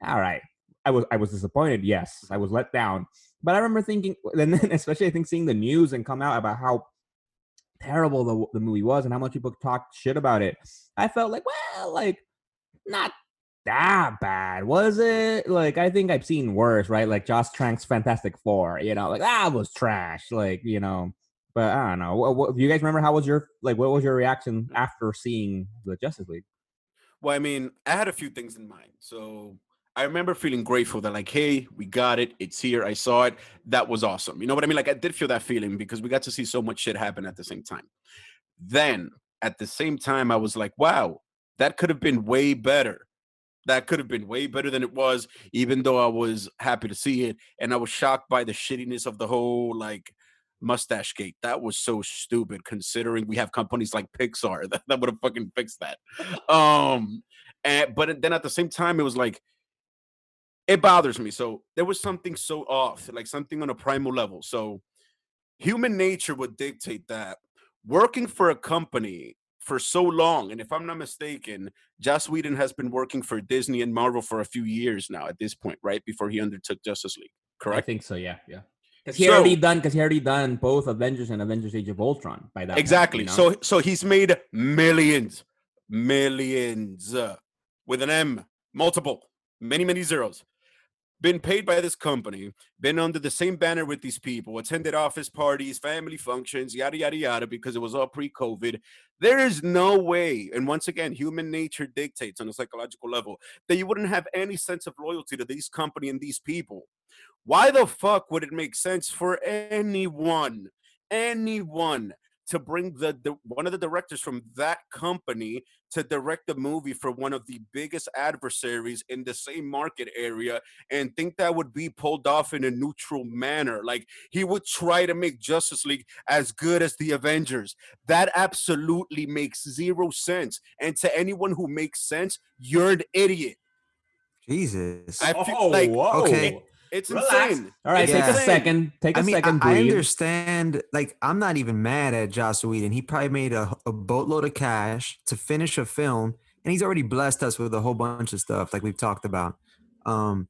all right, I was, I was disappointed. Yes, I was let down. But I remember thinking, and then especially I think seeing the news and come out about how terrible the, the movie was and how much people talked shit about it. I felt like, well, like not that bad, was it? Like I think I've seen worse, right? Like Josh Trank's Fantastic Four, you know, like that was trash, like you know. But I don't know. What, what, do you guys remember how was your like? What was your reaction after seeing the Justice League? Well, I mean, I had a few things in mind. So I remember feeling grateful that, like, hey, we got it. It's here. I saw it. That was awesome. You know what I mean? Like, I did feel that feeling because we got to see so much shit happen at the same time. Then at the same time, I was like, wow, that could have been way better. That could have been way better than it was, even though I was happy to see it. And I was shocked by the shittiness of the whole, like, mustache gate. That was so stupid considering we have companies like Pixar that, that would have fucking fixed that. Um and but then at the same time it was like it bothers me. So there was something so off, like something on a primal level. So human nature would dictate that working for a company for so long, and if I'm not mistaken, Joss Whedon has been working for Disney and Marvel for a few years now at this point, right? Before he undertook Justice League. Correct? I think so. Yeah, yeah. Because he already done. Because he already done both Avengers and Avengers: Age of Ultron by that. point, exactly you know? so so he's made millions millions uh, with an m multiple many many zeros been paid by this company, been under the same banner with these people, attended office parties, family functions, yada, yada, yada, because it was all pre COVID. There is no way, and once again, human nature dictates on a psychological level that you wouldn't have any sense of loyalty to these company and these people. Why the fuck would it make sense for anyone, anyone to bring the, the one of the directors from that company to direct the movie for one of the biggest adversaries in the same market area and think that would be pulled off in a neutral manner like he would try to make justice league as good as the avengers that absolutely makes zero sense and to anyone who makes sense you're an idiot Jesus. I feel Oh, like whoa. okay. It's Relax. insane All right, It's take a second. Take a I mean, second. I, I understand. Like, I'm not even mad at Joss Whedon. He probably made a, a boatload of cash to finish a film, and he's already blessed us with a whole bunch of stuff, like we've talked about. Um,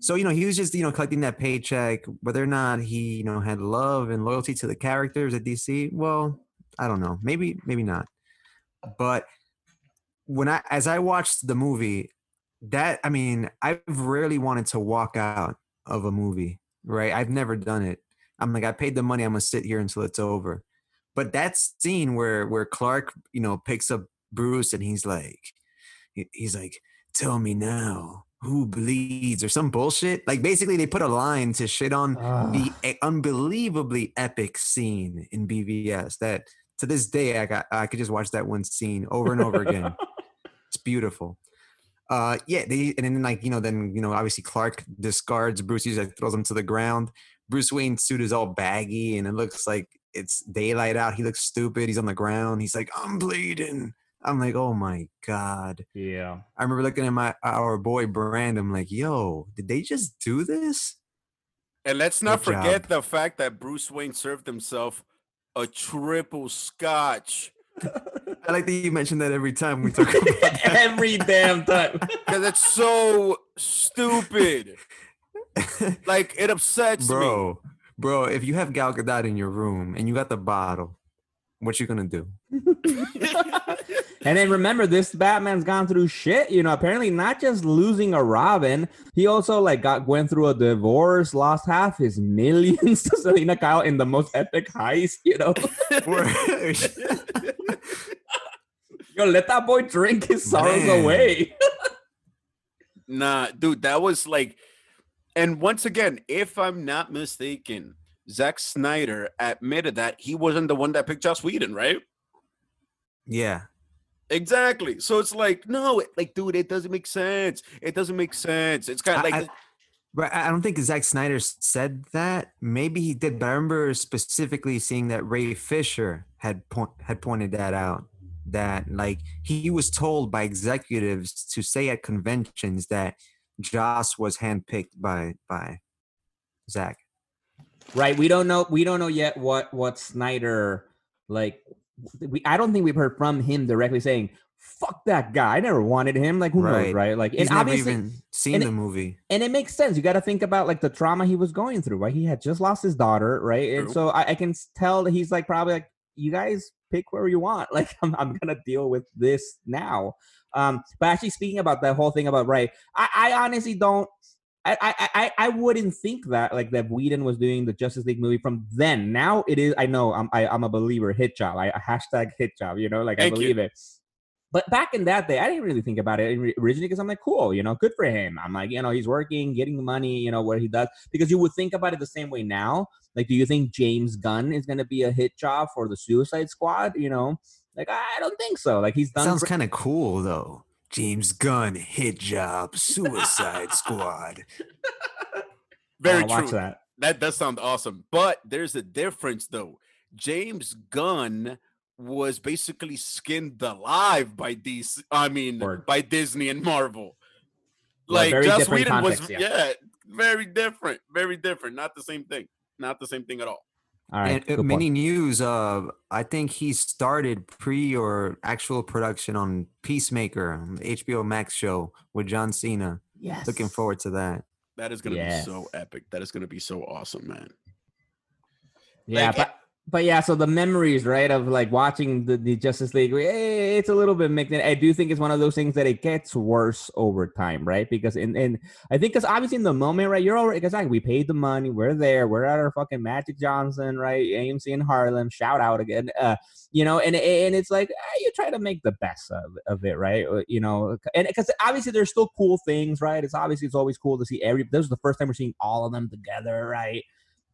so you know, he was just you know collecting that paycheck. Whether or not he you know had love and loyalty to the characters at DC, well, I don't know. Maybe, maybe not. But when I, as I watched the movie, that I mean, I've rarely wanted to walk out of a movie right? I've never done it. I'm like, I paid the money. I'm gonna sit here until it's over. But that scene where where Clark, you know, picks up Bruce and he's like, he's like, tell me now who bleeds or some bullshit. Like basically, they put a line to shit on the Ah. e- unbelievably epic scene in BVS that to this day I got I could just watch that one scene over and over again. It's beautiful. Uh, yeah, they and then like you know, then you know, obviously Clark discards Bruce. He like throws him to the ground. Bruce Wayne's suit is all baggy and it looks like it's daylight out. He looks stupid. He's on the ground. He's like, I'm bleeding. I'm like, oh my god. yeah. I remember looking at my our boy Brand. I'm like, yo, did they just do this? And let's not Good forget job. the fact that Bruce Wayne served himself a triple scotch. I like that you mention that every time we talk about that. Every damn time. Because it's so stupid. Like it upsets me. bro, bro. If you have Gal Gadot in your room and you got the bottle, what you gonna do? And then remember, this Batman's gone through shit. You know, apparently not just losing a Robin, he also like got went through a divorce, lost half his millions to Selina Kyle in the most epic heist. You know, yo, let that boy drink his sorrows Man. away. Nah, dude, that was like, and once again, if I'm not mistaken, Zack Snyder admitted that he wasn't the one that picked Joss Whedon, right? yeah, Exactly. So it's like, no, it- like, dude, it doesn't make sense. It doesn't make sense. It's kind of like, I- Right. I I don't think Zack Snyder said that. Maybe he did, but I remember specifically seeing that Ray Fisher had point, had pointed that out. That like he was told by executives to say at conventions that Joss was handpicked by by Zack. right. We don't know. We don't know yet what what Snyder like. We I don't think we've heard from him directly saying. Fuck that guy! I never wanted him. Like who knows, Right. right? Like, He's and never obviously, even seen the it- movie. and it makes sense. You got to think about like the trauma he was going through, right? He had just lost his daughter, right? And True. so I, I can tell that he's like probably like, you guys pick where you want. Like I'm, I'm gonna deal with this now. Um, but actually speaking about that whole thing about right, I, I honestly don't. I, I I I wouldn't think that like that Whedon was doing the Justice League movie from then. Now it is. I know I'm I, I'm a believer. Hit job. I hashtag hit job. You know, like I Thank you. believe it. But back in that day, I didn't really think about it originally because I'm like, cool, you know, good for him. I'm like, you know, he's working, getting the money, you know, what he does. Because you would think about it the same way now. Like, do you think James Gunn is going to be a hit job for the Suicide Squad? You know, like I don't think so. Like he's done. Sounds gr- kind of cool though. James Gunn, hit job, Suicide Squad. very oh, I'll watch true. that. That does sound awesome. But there's a difference though. James Gunn was basically skinned alive by DC. I mean, Word. by Disney and Marvel. Yeah, Like very Joss different Whedon was, yeah. yeah. very different, very different. Not the same thing. Not the same thing at all. All right. and uh, good point. many news. Uh, I think he started pre or actual production on Peacemaker, on the HBO Max show with John Cena. yes. Looking forward to that. That is gonna Yes. be so epic. That is gonna be so awesome, man. Yeah, Like, but but yeah, so the memories, right, of like watching the, the Justice League, eh, it's a little bit mixed. I do think it's one of those things that it gets worse over time, right? Because in, in I think because obviously in the moment, right, you're already because like we paid the money, we're there, we're at our fucking Magic Johnson, right, AMC in Harlem, shout out again, uh, you know, and and it's like eh, you try to make the best of, of it, right? Uh, you know, and because obviously there's still cool things, right? It's obviously it's always cool to see every. This is the first time we're seeing all of them together, right?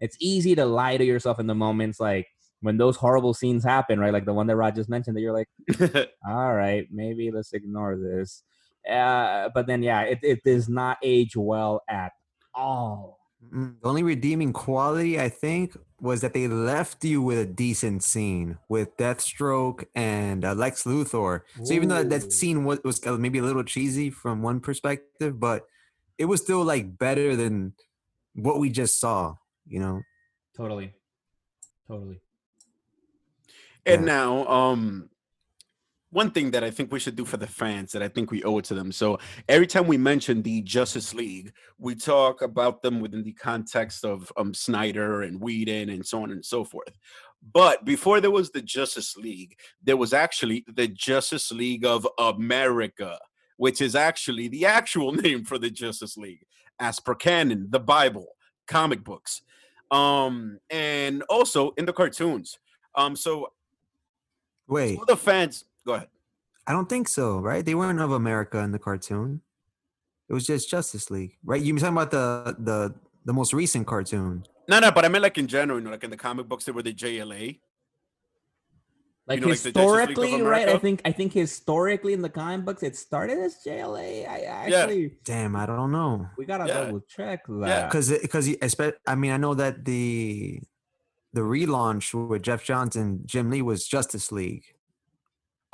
It's easy to lie to yourself in the moments like when those horrible scenes happen, right? Like the one that Rod just mentioned, that you're like, all right, maybe let's ignore this. Uh, but then, yeah, it, it does not age well at all. Mm, the only redeeming quality, I think, was that they left you with a decent scene with Deathstroke and uh, Lex Luthor. So even though that scene was, was maybe a little cheesy from one perspective, but it was still like better than what we just saw you know totally totally and yeah. now um one thing that I think we should do for the fans that I think we owe it to them. So every time we mention the Justice League, we talk about them within the context of um, Snyder and Whedon and so on and so forth. But before there was the Justice League, there was actually the Justice League of America, which is actually the actual name for the Justice League, as per canon, the Bible, comic books um, and also in the cartoons. Um, so wait, the fans, go ahead. I don't think so, right? They weren't of America in the cartoon. It was just Justice League, right? You were talking about the the the most recent cartoon. No, no, but I meant like in general, you know, like in the comic books, they were the JLA. Like you know, historically, like right? I think I think historically in the comic books it started as JLA. I actually yeah. damn, I don't know. We gotta yeah. double check that. Yeah, because because I mean I know that the the relaunch with Geoff Johns, Jim Lee was Justice League.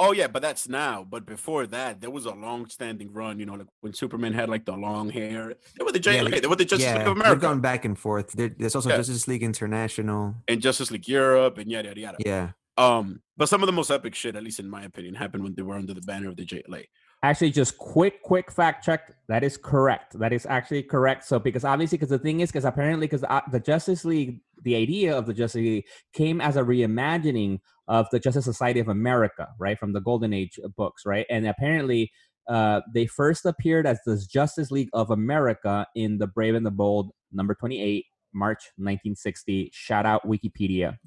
Oh yeah, but that's now. But before that, there was a long-standing run. You know, like when Superman had like the long hair. They were the JLA. Yeah, they were the Justice yeah, League of America. They've gone back and forth. There's also yeah. Justice League International and Justice League Europe and yada yada yada. Yeah. Um, but some of the most epic shit, at least in my opinion, happened when they were under the banner of the JLA. Actually, just quick, quick fact check. That is correct. That is actually correct. So, because obviously, because the thing is, because apparently, because uh, the Justice League, the idea of the Justice League came as a reimagining of the Justice Society of America, right, from the Golden Age books, right, and apparently, uh, they first appeared as the Justice League of America in the Brave and the Bold, number twenty-eight, March 1960. Shout out Wikipedia.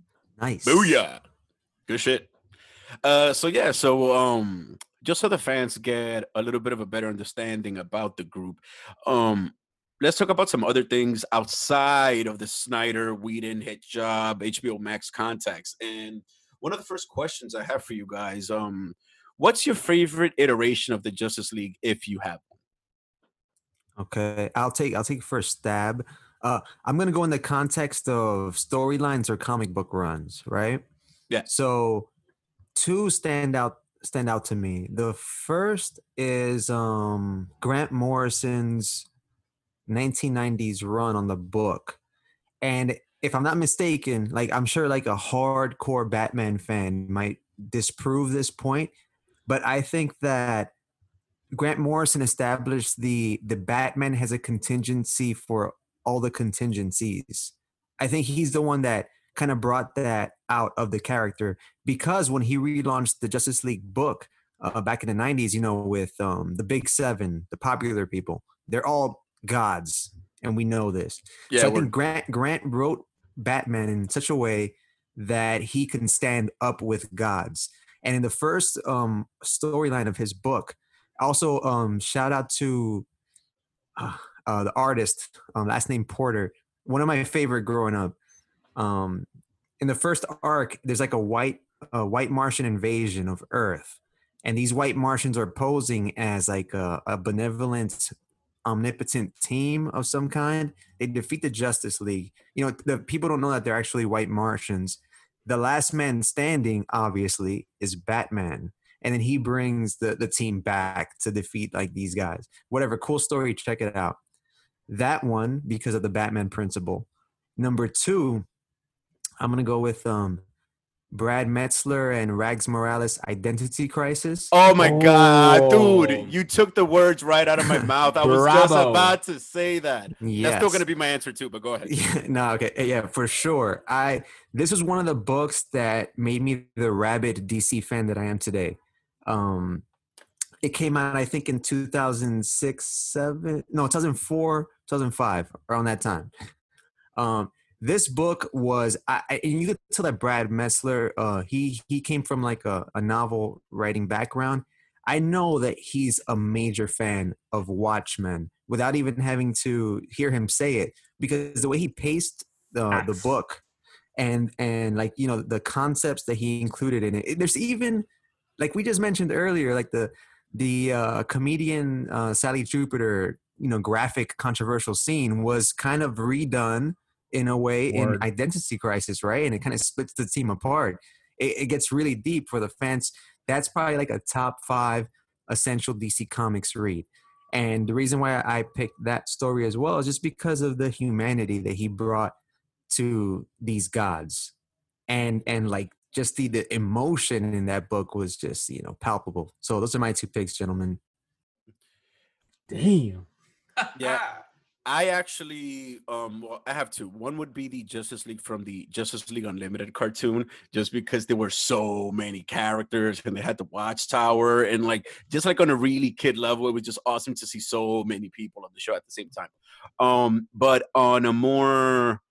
Nice. Booyah. Good shit. Uh, so yeah, so um, just so the fans get a little bit of a better understanding about the group, um, let's talk about some other things outside of the Snyder, Whedon hit job, HBO Max contacts. And one of the first questions I have for you guys, um, what's your favorite iteration of the Justice League if you have one? Okay, I'll take I'll take first stab. Uh, I'm gonna go in the context of storylines or comic book runs, right? Yeah. So two stand out stand out to me. The first is um Grant Morrison's 1990s run on the book. And if I'm not mistaken, like I'm sure like a hardcore Batman fan might disprove this point, but I think that Grant Morrison established the the Batman has a contingency for all the contingencies. I think he's the one that kind of brought that out of the character because when he relaunched the Justice League book uh, back in the 90s, you know, with um, the big seven, the popular people, they're all gods. And we know this. Yeah, so I think Grant Grant wrote Batman in such a way that he can stand up with gods. And in the first um, storyline of his book, also um, shout out to uh, uh, the artist, um, last name Porter, one of my favorite growing up um, in the first arc, there's like a white a white Martian invasion of Earth, and these white Martians are posing as like a, a benevolent, omnipotent team of some kind. They defeat the Justice League. You know, the people don't know that they're actually white Martians. The last man standing, obviously, is Batman and then he brings the the team back to defeat like these guys. Whatever, cool story. Check it out. That one because of the Batman principle. Number two, I'm gonna go with um, Brad Meltzer and Rags Morales Identity Crisis. Oh my god, Oh. dude! You took the words right out of my mouth. I was just about to say that. That's still gonna be my answer too. But go ahead. Yeah, no, okay, yeah, for sure. I this was one of the books that made me the rabid DC fan that I am today. Um, it came out, I think, in two thousand six, seven, no, two thousand four, two thousand five, around that time. Um, this book was, I, I and you could tell that Brad Meltzer, uh, he he came from like a, a novel writing background. I know that he's a major fan of Watchmen without even having to hear him say it because the way he paced the the book and and like you know the concepts that he included in it there's even like we just mentioned earlier like the the uh, comedian uh, Sally Jupiter you know graphic controversial scene was kind of redone in a way in Identity Crisis right and it kind of splits the team apart it, it gets really deep for the fans that's probably like a top five essential DC Comics read and the reason why I picked that story as well is just because of the humanity that he brought to these gods. And and like just the, the emotion in that book was just, you know, palpable. So those are my two picks, gentlemen. Damn. Yeah. I actually, um, well, I have two. One would be the Justice League from the Justice League Unlimited cartoon, just because there were so many characters and they had the Watchtower, and like just like on a really kid level, it was just awesome to see so many people on the show at the same time. Um, but on a more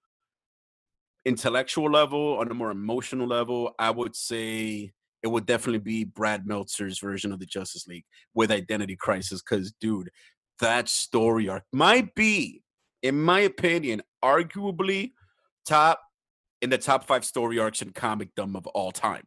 intellectual level, on a more emotional level, I would say it would definitely be Brad Meltzer's version of the Justice League with Identity Crisis, because dude that story arc might be, in my opinion, arguably top in the top five story arcs in comicdom of all time.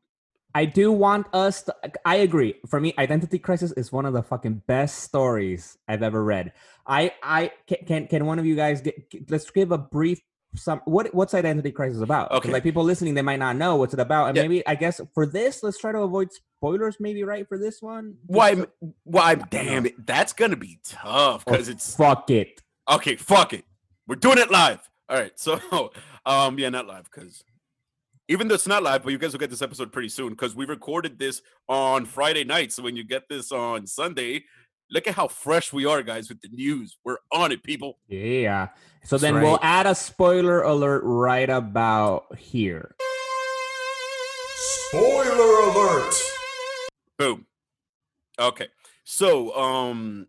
I do want us to. I agree. For me, Identity Crisis is one of the fucking best stories I've ever read. I, I can, can, can one of you guys get? Let's give a brief. Some what what's Identity Crisis about Okay. like people listening, they might not know what's it about, and Yeah. maybe I guess for this, let's try to avoid spoilers. Maybe right for this one. Why? Why? Damn it! That's gonna be tough because it's fuck it. okay. Fuck it. We're doing it live. All right. So, um, yeah, not live because even though it's not live, but you guys will get this episode pretty soon because we recorded this on Friday night. So when you get this on Sunday, look at how fresh we are, guys, with the news. We're on it, people. Yeah. So That's then we'll add a spoiler alert right about here. Spoiler alert! Boom. Okay. So, um,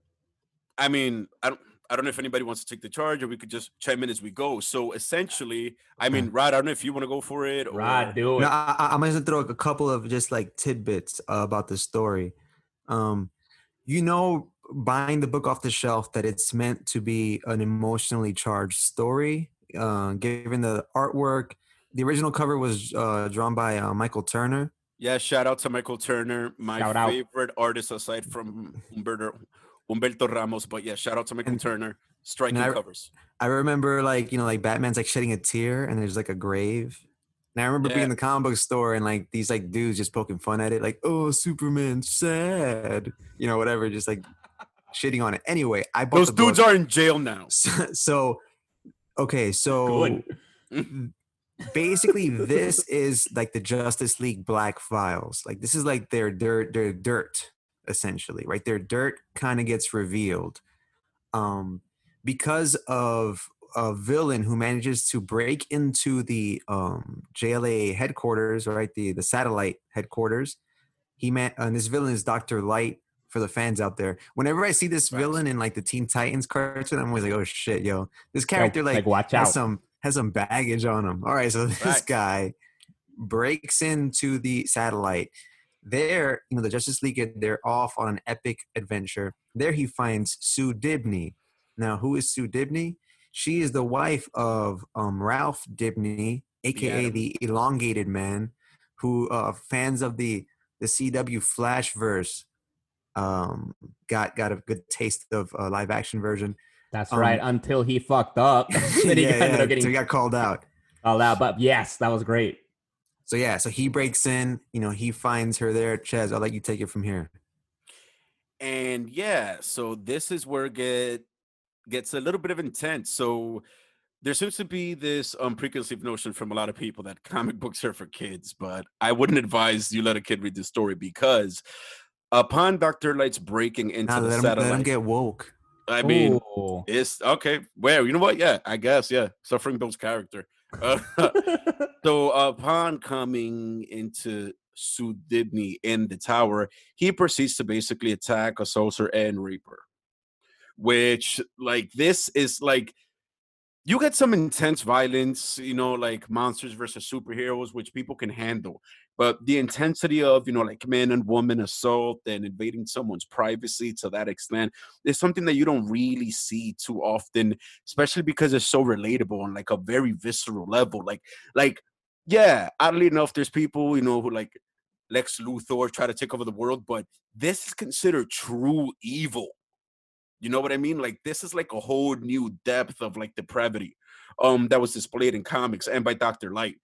I mean, I don't, I don't know if anybody wants to take the charge, or we could just chime in as we go. So, essentially, I mean, Rod, I don't know if you want to go for it. Or... Rod, do it. No, I, I, I'm gonna throw a couple of just like tidbits uh, about the story. Um, you know, buying the book off the shelf that it's meant to be an emotionally charged story. Uh, given the artwork, the original cover was uh, drawn by uh, Michael Turner. Yeah, shout out to Michael Turner, my Shout out. favorite artist aside from Humberto, Humberto Ramos. But yeah, shout out to Michael And- Turner, striking I- covers. I remember like you know like Batman's like shedding a tear and there's like a grave. And I remember being in the comic book store and like these like dudes just poking fun at it, like oh Superman sad, you know whatever, just like shitting on it. Anyway, I bought Those dudes book. are in jail now. so, so okay, so basically this is like the Justice League Black Files. Like this is like their dirt, their dirt, essentially, right? Their dirt kind of gets revealed, um, because of a villain who manages to break into the um JLA headquarters, right? The the satellite headquarters. He met, and this villain is Doctor Light. For the fans out there, whenever I see this Facts. villain in like the Teen Titans cartoon, I'm always like, "Oh shit, yo, this character like, like watch has out. some has some baggage on him. All right, so this Facts. guy breaks into the satellite. There, you know, the Justice League they're off on an epic adventure. There, he finds Sue Dibny. Now, who is Sue Dibny? She is the wife of um, Ralph Dibny, aka Atom. the Elongated Man, who uh, fans of the the CW Flashverse um, got got a good taste of a live action version. That's um, right. Until he fucked up, then he yeah, ended yeah, up getting so he got called out. all out. But yes, that was great. So yeah, so he breaks in. You know, he finds her there. Ches, I'll let you take it from here. And yeah, so this is where it get gets a little bit of intense. So there seems to be this um, preconceived notion from a lot of people that comic books are for kids, but I wouldn't advise you let a kid read this story because upon Doctor Light's breaking into Nah, the let, him, let him get woke. I mean, Ooh. it's okay. Well, you know what? Yeah, I guess. Yeah, suffering builds character. Uh, so upon coming into Sue Dibny in the tower, he proceeds to basically attack a Assaulter and Reaper. Which, like, this is like you get some intense violence, you know, like monsters versus superheroes, which people can handle. But the intensity of, you know, like man and woman assault and invading someone's privacy to that extent is something that you don't really see too often, especially because it's so relatable on like a very visceral level. Like, like, yeah, oddly enough, there's people, you know, who like Lex Luthor try to take over the world, but this is considered true evil. You know what I mean? Like this is like a whole new depth of like depravity um that was displayed in comics and by Dr. Light.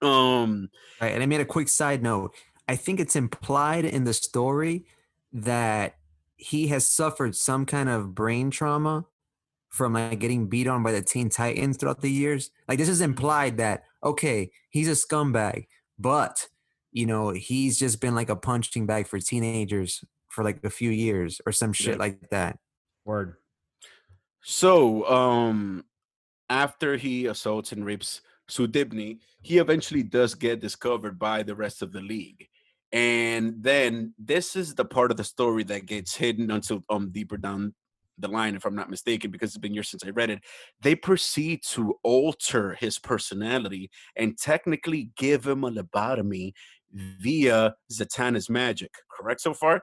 Um Right. And I made a quick side note. I think it's implied in the story that he has suffered some kind of brain trauma from like getting beat on by the Teen Titans throughout the years. Like this is implied that okay, he's a scumbag, but you know, he's just been like a punching bag for teenagers for like a few years or some shit Yeah. like that. Word. so um after he assaults and rapes Sue Dibny, he eventually does get discovered by the rest of the league. And then this is the part of the story that gets hidden until um deeper down the line, if I'm not mistaken, because it's been years since I read it. They proceed to alter his personality and technically give him a lobotomy via Zatanna's magic. Correct so far?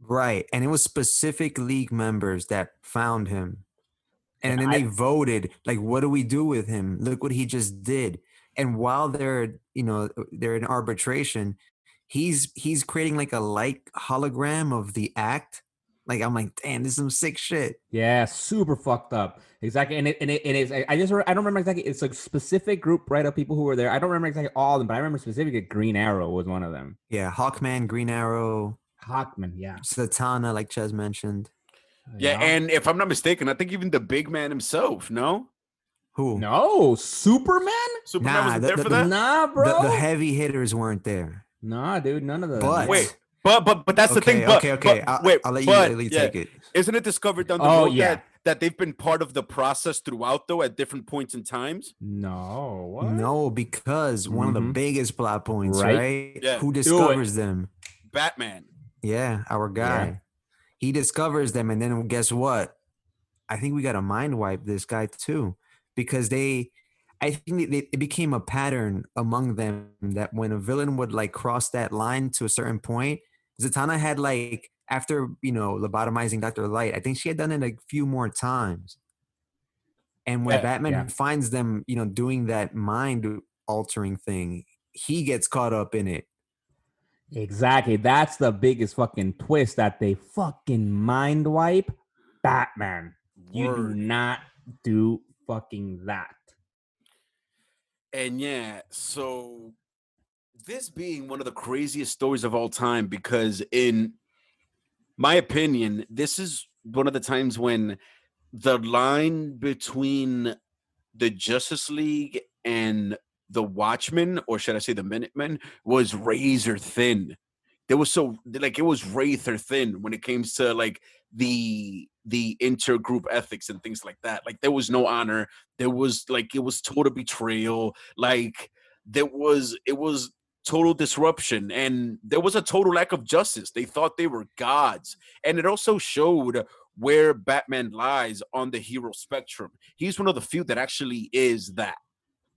Right. And it was specific league members that found him. And Yeah, then I- they voted, like, what do we do with him? Look what he just did. And while they're, you know, uh, they're in arbitration, he's he's creating like a like hologram of the act. Like I'm like, damn, this is some sick shit. Yeah, super fucked up. Exactly, and it and it, it is. I- I just I don't remember exactly. It's a specific group, right, of people who were there. I don't remember exactly all of them, but I remember specifically Green Arrow was one of them. Yeah, Hawkman, Green Arrow, Hawkman, yeah. Zatanna, like Ches mentioned. Yeah, and if I'm not mistaken, I think even the big man himself, no? Who? no Superman. Superman Nah, wasn't the- there the- for the- that? Nah, bro. the heavy hitters weren't there. nah, dude, none of the. But- Wait, but but but that's the okay, thing. But, okay, okay. but- I'll, wait, I'll let you, but, let you yeah, take it. Isn't it discovered down the Oh, road yeah. that, that they've been part of the process throughout, though, at different points in times? no, what? No, because one of the Mhm. biggest plot points, Right. right? Yeah. Who discovers them? Batman. Yeah, our guy. He discovers them, and then guess what? I think we got to mind wipe this guy too, because they, I think it, it became a pattern among them that when a villain would like cross that line to a certain point, Zatanna had like after you know lobotomizing Doctor Light, I think she had done it a few more times. And when Yeah, Batman yeah. finds them, you know, doing that mind altering thing, he gets caught up in it. Exactly. That's the biggest fucking twist that they fucking mind wipe Batman. You do not do fucking that. And yeah, so this being one of the craziest stories of all time, because in my opinion, this is one of the times when the line between the Justice League and the Watchmen, or should I say the Minutemen, was razor thin. There was so like it was razor thin when it came to like the the intergroup ethics and things like that. Like there was no honor. There was like it was total betrayal. Like there was it was total disruption and there was a total lack of justice. They thought they were gods. And it also showed where Batman lies on the hero spectrum. He's one of the few that actually is that.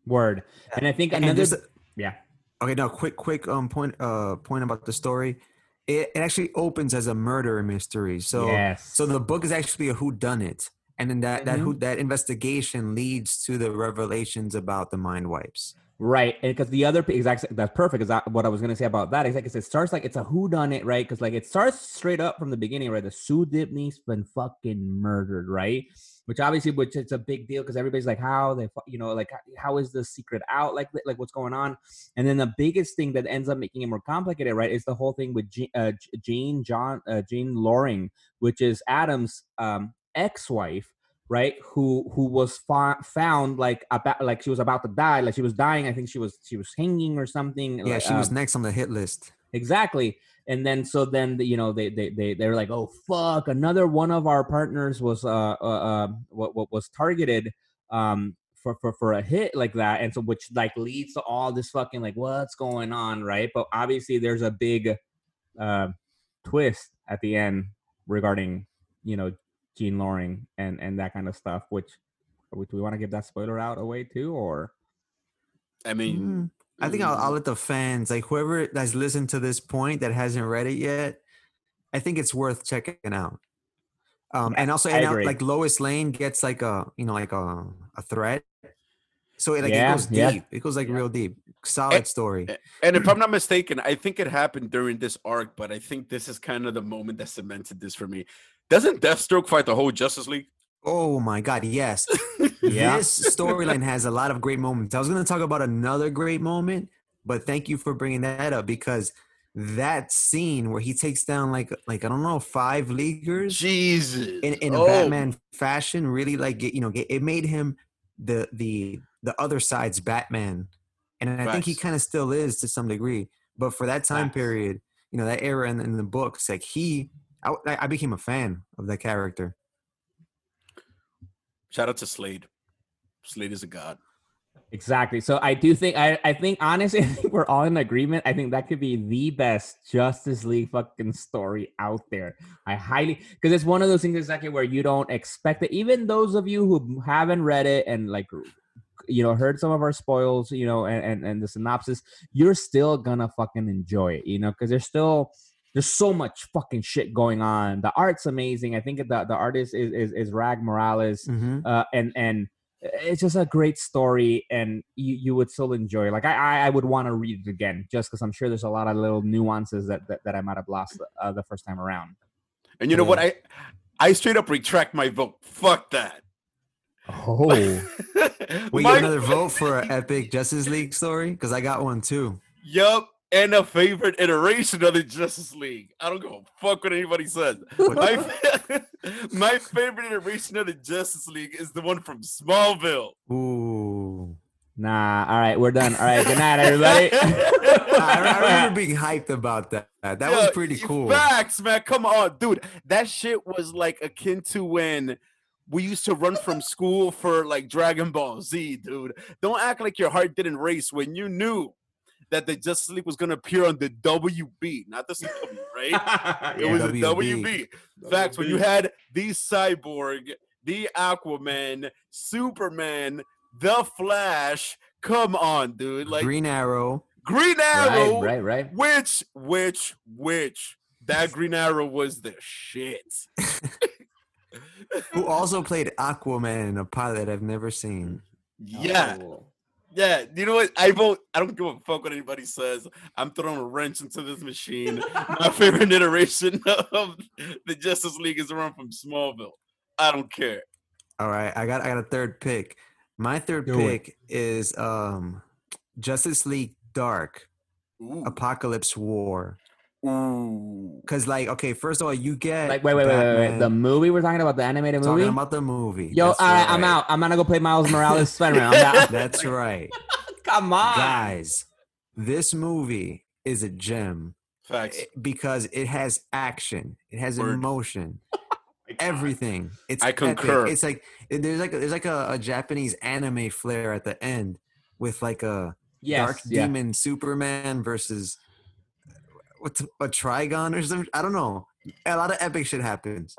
Word. And I think And another. just- yeah. Okay, now quick, quick um point uh point about the story. It, it actually opens as a murder mystery. So yes. so the book is actually a who done it, and then that that Mhm. who that investigation leads to the revelations about the mind wipes. Right, and because the other exact that's perfect. Is that what I was gonna say about that? Exactly, it starts like it's a who done it, right? Because like it starts straight up from the beginning, right? The Sue Dibny's been fucking murdered, right? Which obviously, which it's a big deal because everybody's like, how they, you know, like how- how is the secret out? Like, like what's going on? And then the biggest thing that ends up making it more complicated, right, is the whole thing with Jean, uh, Jane John, uh, Jane Loring, which is Atom's um, ex-wife, right? Who who was fa- found like about like she was about to die, like she was dying. I think she was she was hanging or something. Yeah, like, she was um, next on the hit list. exactly and then so then the, you know they they they they're like oh fuck another one of our partners was uh uh, uh what what was targeted um for, for for a hit like that and so which like leads to all this fucking like what's going on right but obviously there's a big uh twist at the end regarding you know Jean Loring and and that kind of stuff which which we want to give that spoiler out away too or I mean, Mm, I think I'll, mm, I'll let the fans, like whoever has listened to this point that hasn't read it yet, I think it's worth checking out. Um, and also, and out, like Lois Lane gets like a, you know, like a a threat. So it, like Yeah, it goes yeah. deep. It goes like Yeah. real deep. Solid story. And if I'm not mistaken, I think it happened during this arc, but I think this is kind of the moment that cemented this for me. Doesn't Deathstroke fight the whole Justice League? Oh my God, yes. Yeah. This storyline has a lot of great moments. I was going to talk about another great moment, but thank you for bringing that up because that scene where he takes down like like I don't know five leaguers Jesus. in, in a Oh, Batman fashion really like you know it made him the the the other side's Batman, and I think he kind of still is to some degree. But for that time period, you know that era in, in the books, like he, I, I became a fan of that character. Shout out to Slade. Slade is a god. Exactly. So I do think I, I think honestly I think we're all in agreement. I think that could be the best Justice League fucking story out there. I highly because it's one of those things exactly where you don't expect it. Even those of you who haven't read it and like you know heard some of our spoils, you know, and and, and the synopsis, you're still gonna fucking enjoy it, you know, because there's still there's so much fucking shit going on. The art's amazing. I think the the artist is is, is Rag Morales Mm-hmm. uh, and and it's just a great story and you, you would still enjoy it. like i i, I would want to read it again just because i'm sure there's a lot of little nuances that that, that i might have lost uh, the first time around And you know Yeah. what? I I straight up retract my vote. Fuck that. oh We My- get another vote for an epic Justice League story because I got one too. Yup. And a favorite iteration of the Justice League. I don't give a fuck what anybody says. My, my favorite iteration of the Justice League is the one from Smallville. Ooh, nah all right we're done all right good night everybody I, I remember being hyped about that. That was pretty cool. Facts, man. Come on, dude. That shit was like akin to when we used to run from school for like Dragon Ball Z, dude. Don't act like your heart didn't race when you knew that the Justice League was gonna appear on the WB, not the CW, right? It Yeah. was the WB. WB. Facts. When you had the Cyborg, the Aquaman, Superman, the Flash. Come on, dude. Like Green, Arrow. Green Arrow. Arrow. right right right Which, which, which? That Green Arrow was the shit. who also played Aquaman in a pilot I've never seen. Yeah, Oh. Yeah. You know what? I vote. I don't give a fuck what anybody says. I'm throwing a wrench into this machine. My favorite iteration of the Justice League is the one from Smallville. I don't care. All right, I got I got a third pick. My third Do pick is um Justice League Dark Ooh. Apokolips War. Ooh. Cause like okay, first of all, you get like wait wait wait, wait wait the movie we're talking about the animated movie. talking movie about the movie. yo all That's right i'm out i'm gonna go play miles morales spider-man That's right, come on guys. This movie is a gem Facts. eh, because it has action, it has Word. emotion, everything. It's I epic. concur. It's like there's like there's like a, a Japanese anime flair at the end with like a yes Dark yeah. Demon Superman versus what's a Trigon or something. I don't know. A lot of epic shit happens.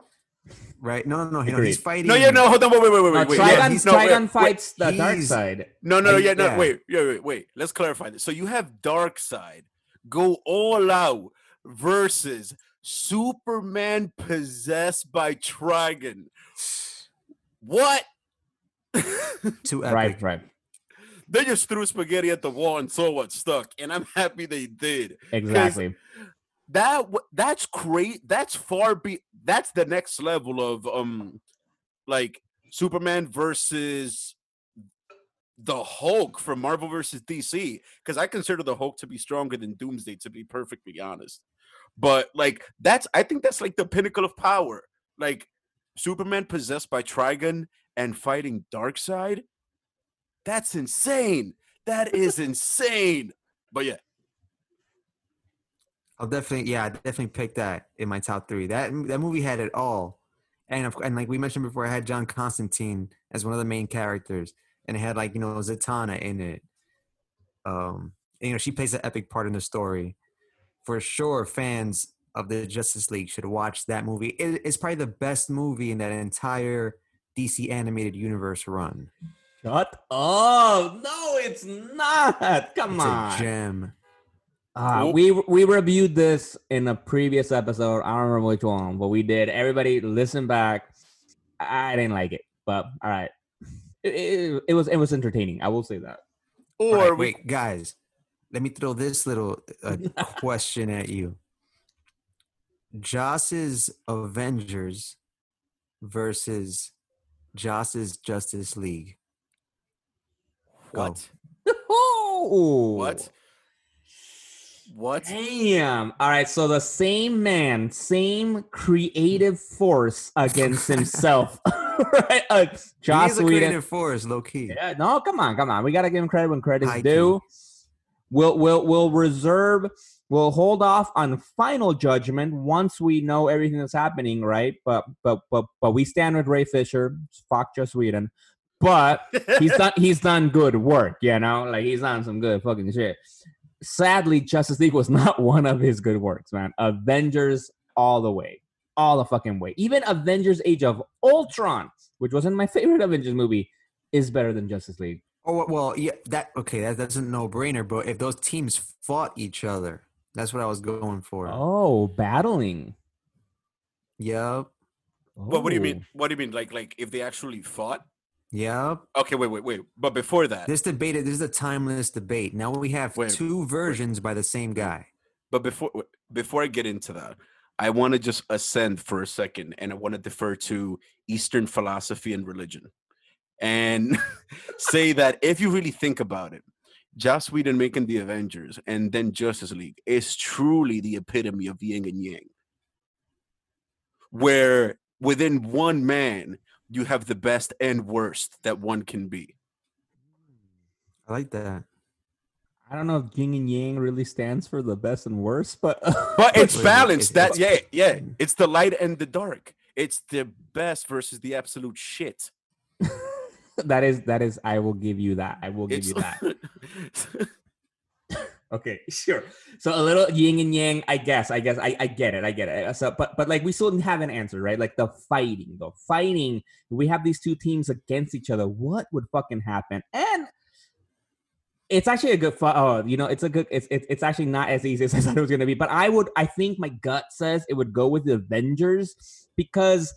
Right? No, no, no. You know, he's fighting. No, yeah, no, hold on, wait, wait, wait, no, wait, wait. Trigon, yeah, he's- no, Trigon wait. fights the Darkseid. No, no, Like, yeah, no, yeah. wait, yeah, wait, wait. Let's clarify this. So you have Darkseid go all out versus Superman possessed by Trigon. What? Too epic. Right, right. They just threw spaghetti at the wall and saw what stuck, and I'm happy they did. Exactly. That that's great. That's far be. That's the next level of um, like Superman versus the Hulk from Marvel versus DC. Because I consider the Hulk to be stronger than Doomsday, to be perfectly honest. But like that's, I think that's like the pinnacle of power. Like Superman possessed by Trigon and fighting Darkseid. That's insane. That is insane. But yeah, I'll definitely, yeah, I definitely pick that in my top three. That that movie had it all, and of, and like we mentioned before, I had John Constantine as one of the main characters, and it had like you know Zatanna in it. Um, and, you know she plays an epic part in the story. For sure, fans of the Justice League should watch that movie. It, it's probably the best movie in that entire DC animated universe run. Shut up! No, it's not. Come It's on. a gem. Uh, we we reviewed this in a previous episode. I don't remember which one, but we did. Everybody listen back. I I didn't like it, but all right. It, it, it was it was entertaining. I will say that. or Right, we wait, guys, let me throw this little uh, question at you. Joss's Avengers versus Joss's Justice League. What? Oh, What? What? Damn. All right. So the same man, same creative force against himself. right? Uh, Joss is a Whedon. creative force, low key. Yeah, no, come on, come on. We gotta give him credit when credit's High due. key. We'll we'll we'll reserve. We'll hold off on final judgment once we know everything that's happening, right? But but but but we stand with Ray Fisher. Fuck Joss Whedon. But he's done he's done good work, you know. Like he's done some good fucking shit. Sadly, Justice League was not one of his good works, man. Avengers all the way, all the fucking way. Even Avengers: Age of Ultron, which wasn't my favorite Avengers movie, is better than Justice League. Oh well, yeah. That okay. That, that's a no-brainer. But if those teams fought each other, that's what I was going for. Oh, battling. Yep. What, what do you mean? Oh. What do you mean? Like like if they actually fought? Yep. Okay, wait, wait, wait. But before that, This debate. This is a timeless debate. Now we have Wait, two versions by the same guy. but before before I get into that, I want to just ascend for a second, and I want to defer to Eastern philosophy and religion, and say that if you really think about it, Joss Whedon making the Avengers and then Justice League is truly the epitome of yin and yang, where within one man you have the best and worst that one can be. I like that. I don't know if yin and yang really stands for the best and worst, but But it's Wait, wait, balanced. That yeah, yeah. It's the light and the dark. It's the best versus the absolute shit. that is that is. I will give you that. I will give It's you that. Okay, sure. So a little yin and yang, I guess. I guess I, I get it. I get it. So, but but like we still have an answer, right? Like the fighting, the fighting. We have these two teams against each other. What would fucking happen? And it's actually a good. Oh, you know, it's a good. It's it's it's actually not as easy as I thought it was gonna be. But I would. I think my gut says it would go with the Avengers because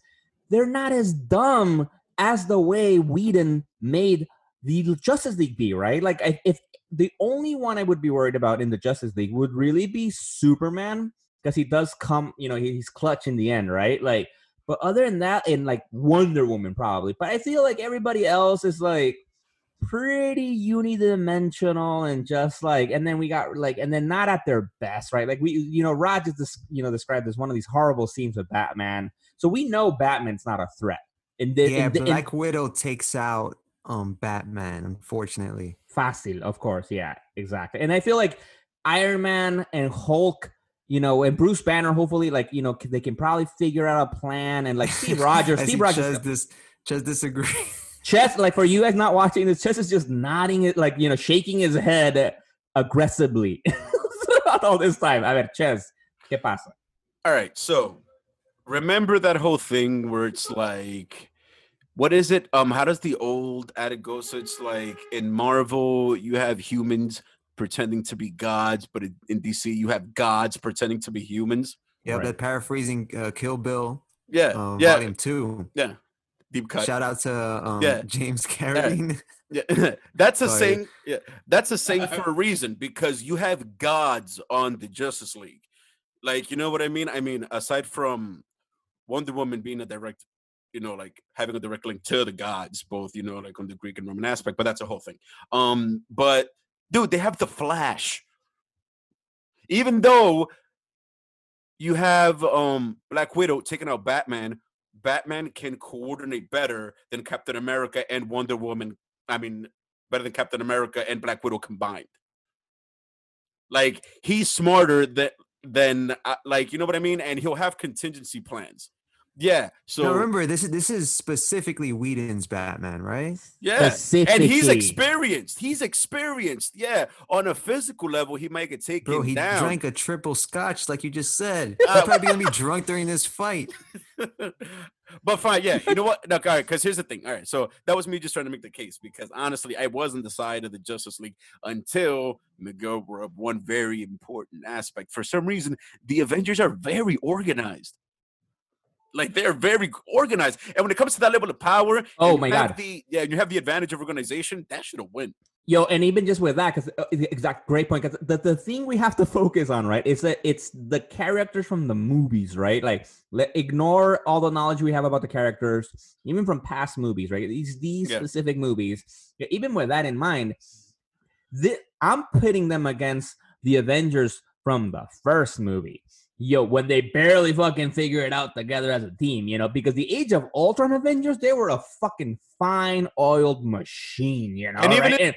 they're not as dumb as the way Whedon made the Justice League be, right? Like if the only one I would be worried about in the Justice League would really be Superman because he does come, you know, he's clutch in the end, right? Like, but other than that, in like Wonder Woman probably. But I feel like everybody else is like pretty unidimensional and just like, and then we got like, and then not at their best, right? Like we, you know, is this, you know, described as one of these horrible scenes with Batman. So we know Batman's not a threat. In this, Yeah, in, in, Black Widow takes out um Batman. Unfortunately, Fácil, of course. Yeah, exactly. And I feel like Iron Man and Hulk, you know, and Bruce Banner, hopefully, like, you know, they can probably figure out a plan. And like Steve Rogers, I Steve Rogers, Ches dis- Ches disagree. Ches, like for you guys not watching this, Ches is just nodding it, like, you know, shaking his head aggressively all this time. I mean, Ches, ¿qué pasa? All right, so remember that whole thing where it's like, what is it? Um, how does the old adage go? So it's like in Marvel, you have humans pretending to be gods, but in, in DC, you have gods pretending to be humans. yeah, Right. that paraphrasing uh, Kill Bill, Yeah, uh, yeah, Volume Two. yeah. Deep cut. Shout out to um, Yeah. James Carradine. Yeah, that's a Sorry. saying. Yeah, that's a saying for a reason because you have gods on the Justice League. Like, you know what I mean? I mean, aside from Wonder Woman being a direct, you know, like having a direct link to the gods, both, you know, like on the Greek and Roman aspect, but that's a whole thing. Um, but dude, they have the Flash. Even though you have um Black Widow taking out Batman, Batman can coordinate better than Captain America and Wonder Woman. I mean, better than Captain America and Black Widow combined. Like he's smarter than than uh, like you know what I mean, and he'll have contingency plans. Yeah. So now remember, this is this is specifically Whedon's Batman, right? yeah, and he's experienced. He's experienced. Yeah, on a physical level, he might get taken Bro, he down. drank a triple scotch, like you just said. Uh, He's probably gonna be drunk during this fight. but fine, yeah. You know what? No, all right. Because here's the thing. All right. So that was me just trying to make the case because honestly, I wasn't the side of the Justice League until Miguel brought up one very important aspect. For some reason, the Avengers are very organized. Like they're very organized, and when it comes to that level of power, Oh my God. the yeah, you have the advantage of organization. That should have win. Yo, and even just with that, because uh, exact great point. Because the, the thing we have to focus on, right, is that it's the characters from the movies, right? Like, let, ignore all the knowledge we have about the characters, even from past movies, right? These these Yeah. specific movies. Yeah, even with that in mind, thi- I'm putting them against the Avengers from the first movie. Yo, when they barely fucking figure it out together as a team, you know, because the Age of Ultron Avengers, they were a fucking fine oiled machine, you know. And even right? if-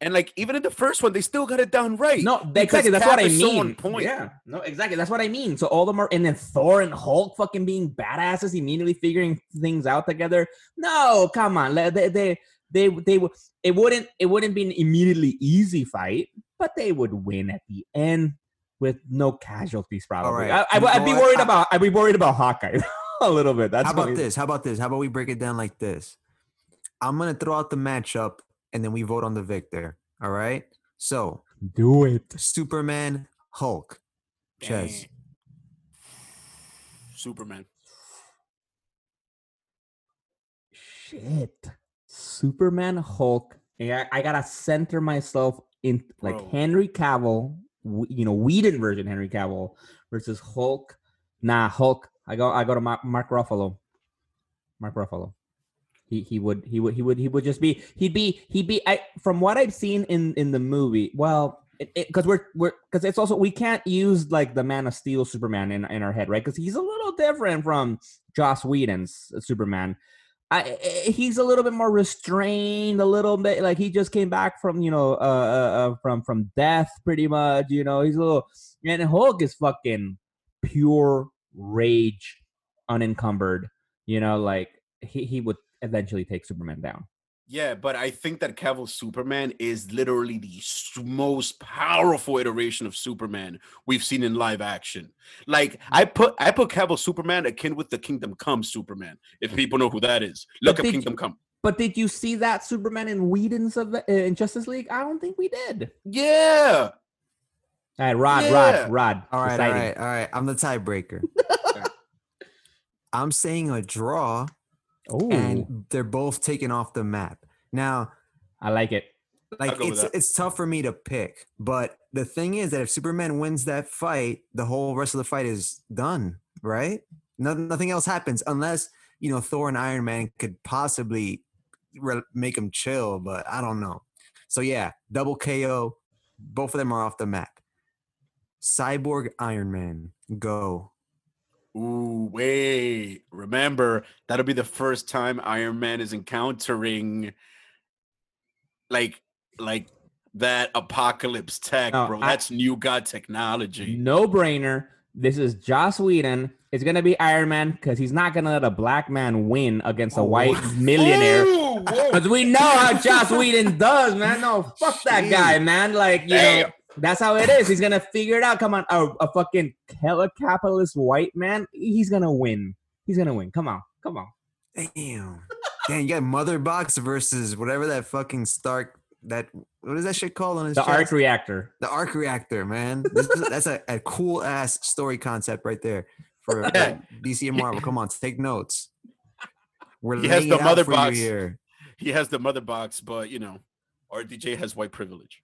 And like even in the first one, they still got it down right. No, exactly. That's what I so mean. point. Yeah, no, exactly. That's what I mean. So all the more, and then Thor and Hulk fucking being badasses, immediately figuring things out together. No, come on. They, they, they, they would. It wouldn't. It wouldn't be an immediately easy fight, but they would win at the end with no casualties. Probably. right. I, I, You would be worried I- about. I'd be worried about Hawkeye a little bit. That's How about this? How about this? How about we break it down like this? I'm gonna throw out the matchup and then we vote on the victor. All right. So Do it. Superman, Hulk, Ches. Dang. Superman. Shit. Superman, Hulk. Yeah, I gotta center myself in like Bro. Henry Cavill, w- you know, Whedon version Henry Cavill versus Hulk. Nah, Hulk. I go. I go to Mark, Ruffalo. Mark Ruffalo. He he would he would he would he would just be he'd be he'd be. I from what I've seen in in the movie. Well. Because we're we're because it's also we can't use like the Man of Steel Superman in, in our head, right? Because he's a little different from Joss Whedon's uh, Superman. I, I- he's a little bit more restrained, a little bit like he just came back from you know uh, uh, uh from from death, pretty much. You know, he's a little and Hulk is fucking pure rage, unencumbered. You know, like he he would eventually take Superman down. Yeah, but I think that Cavill Superman is literally the most powerful iteration of Superman we've seen in live action. Like I put I put Cavill Superman akin with the Kingdom Come Superman. If people know who that is, look up did Kingdom Come. But did you see that Superman in Whedon's of, uh, in Justice League? I don't think we did. Yeah, All right, Rod, Yeah. Rod, Rod. All right, all deciding. right, all right. I'm the tiebreaker. I'm saying a draw, Oh, and they're both taken off the map. Now, I like it. like it's it's tough for me to pick, but the thing is that if Superman wins that fight, the whole rest of the fight is done, right? No, nothing else happens unless you know Thor and Iron Man could possibly re- make him chill, but I don't know. So yeah, double KO. Both of them are off the map. Cyborg Iron Man, go. Ooh, wait. Remember, that'll be the first time Iron Man is encountering like like that Apokolips tech, No, bro. I- That's new god technology. No brainer. This is Joss Whedon. It's gonna be Iron Man because he's not gonna let a black man win against a white millionaire. Because we know how Joss Whedon does, man. No, fuck that guy, man. Like, you know, Damn. That's how it is. He's gonna figure it out. Come on, a, a fucking hella capitalist white man. He's gonna win. He's gonna win. Come on, come on. Damn. Damn, you got Mother Box versus whatever that fucking Stark that what is that shit called on his The chest? arc reactor. the arc reactor, man. This is, that's a, a cool ass story concept right there for DC and Marvel. Come on, take notes. We're He has the it mother box. here. He has the mother box, but you know, RDJ has white privilege.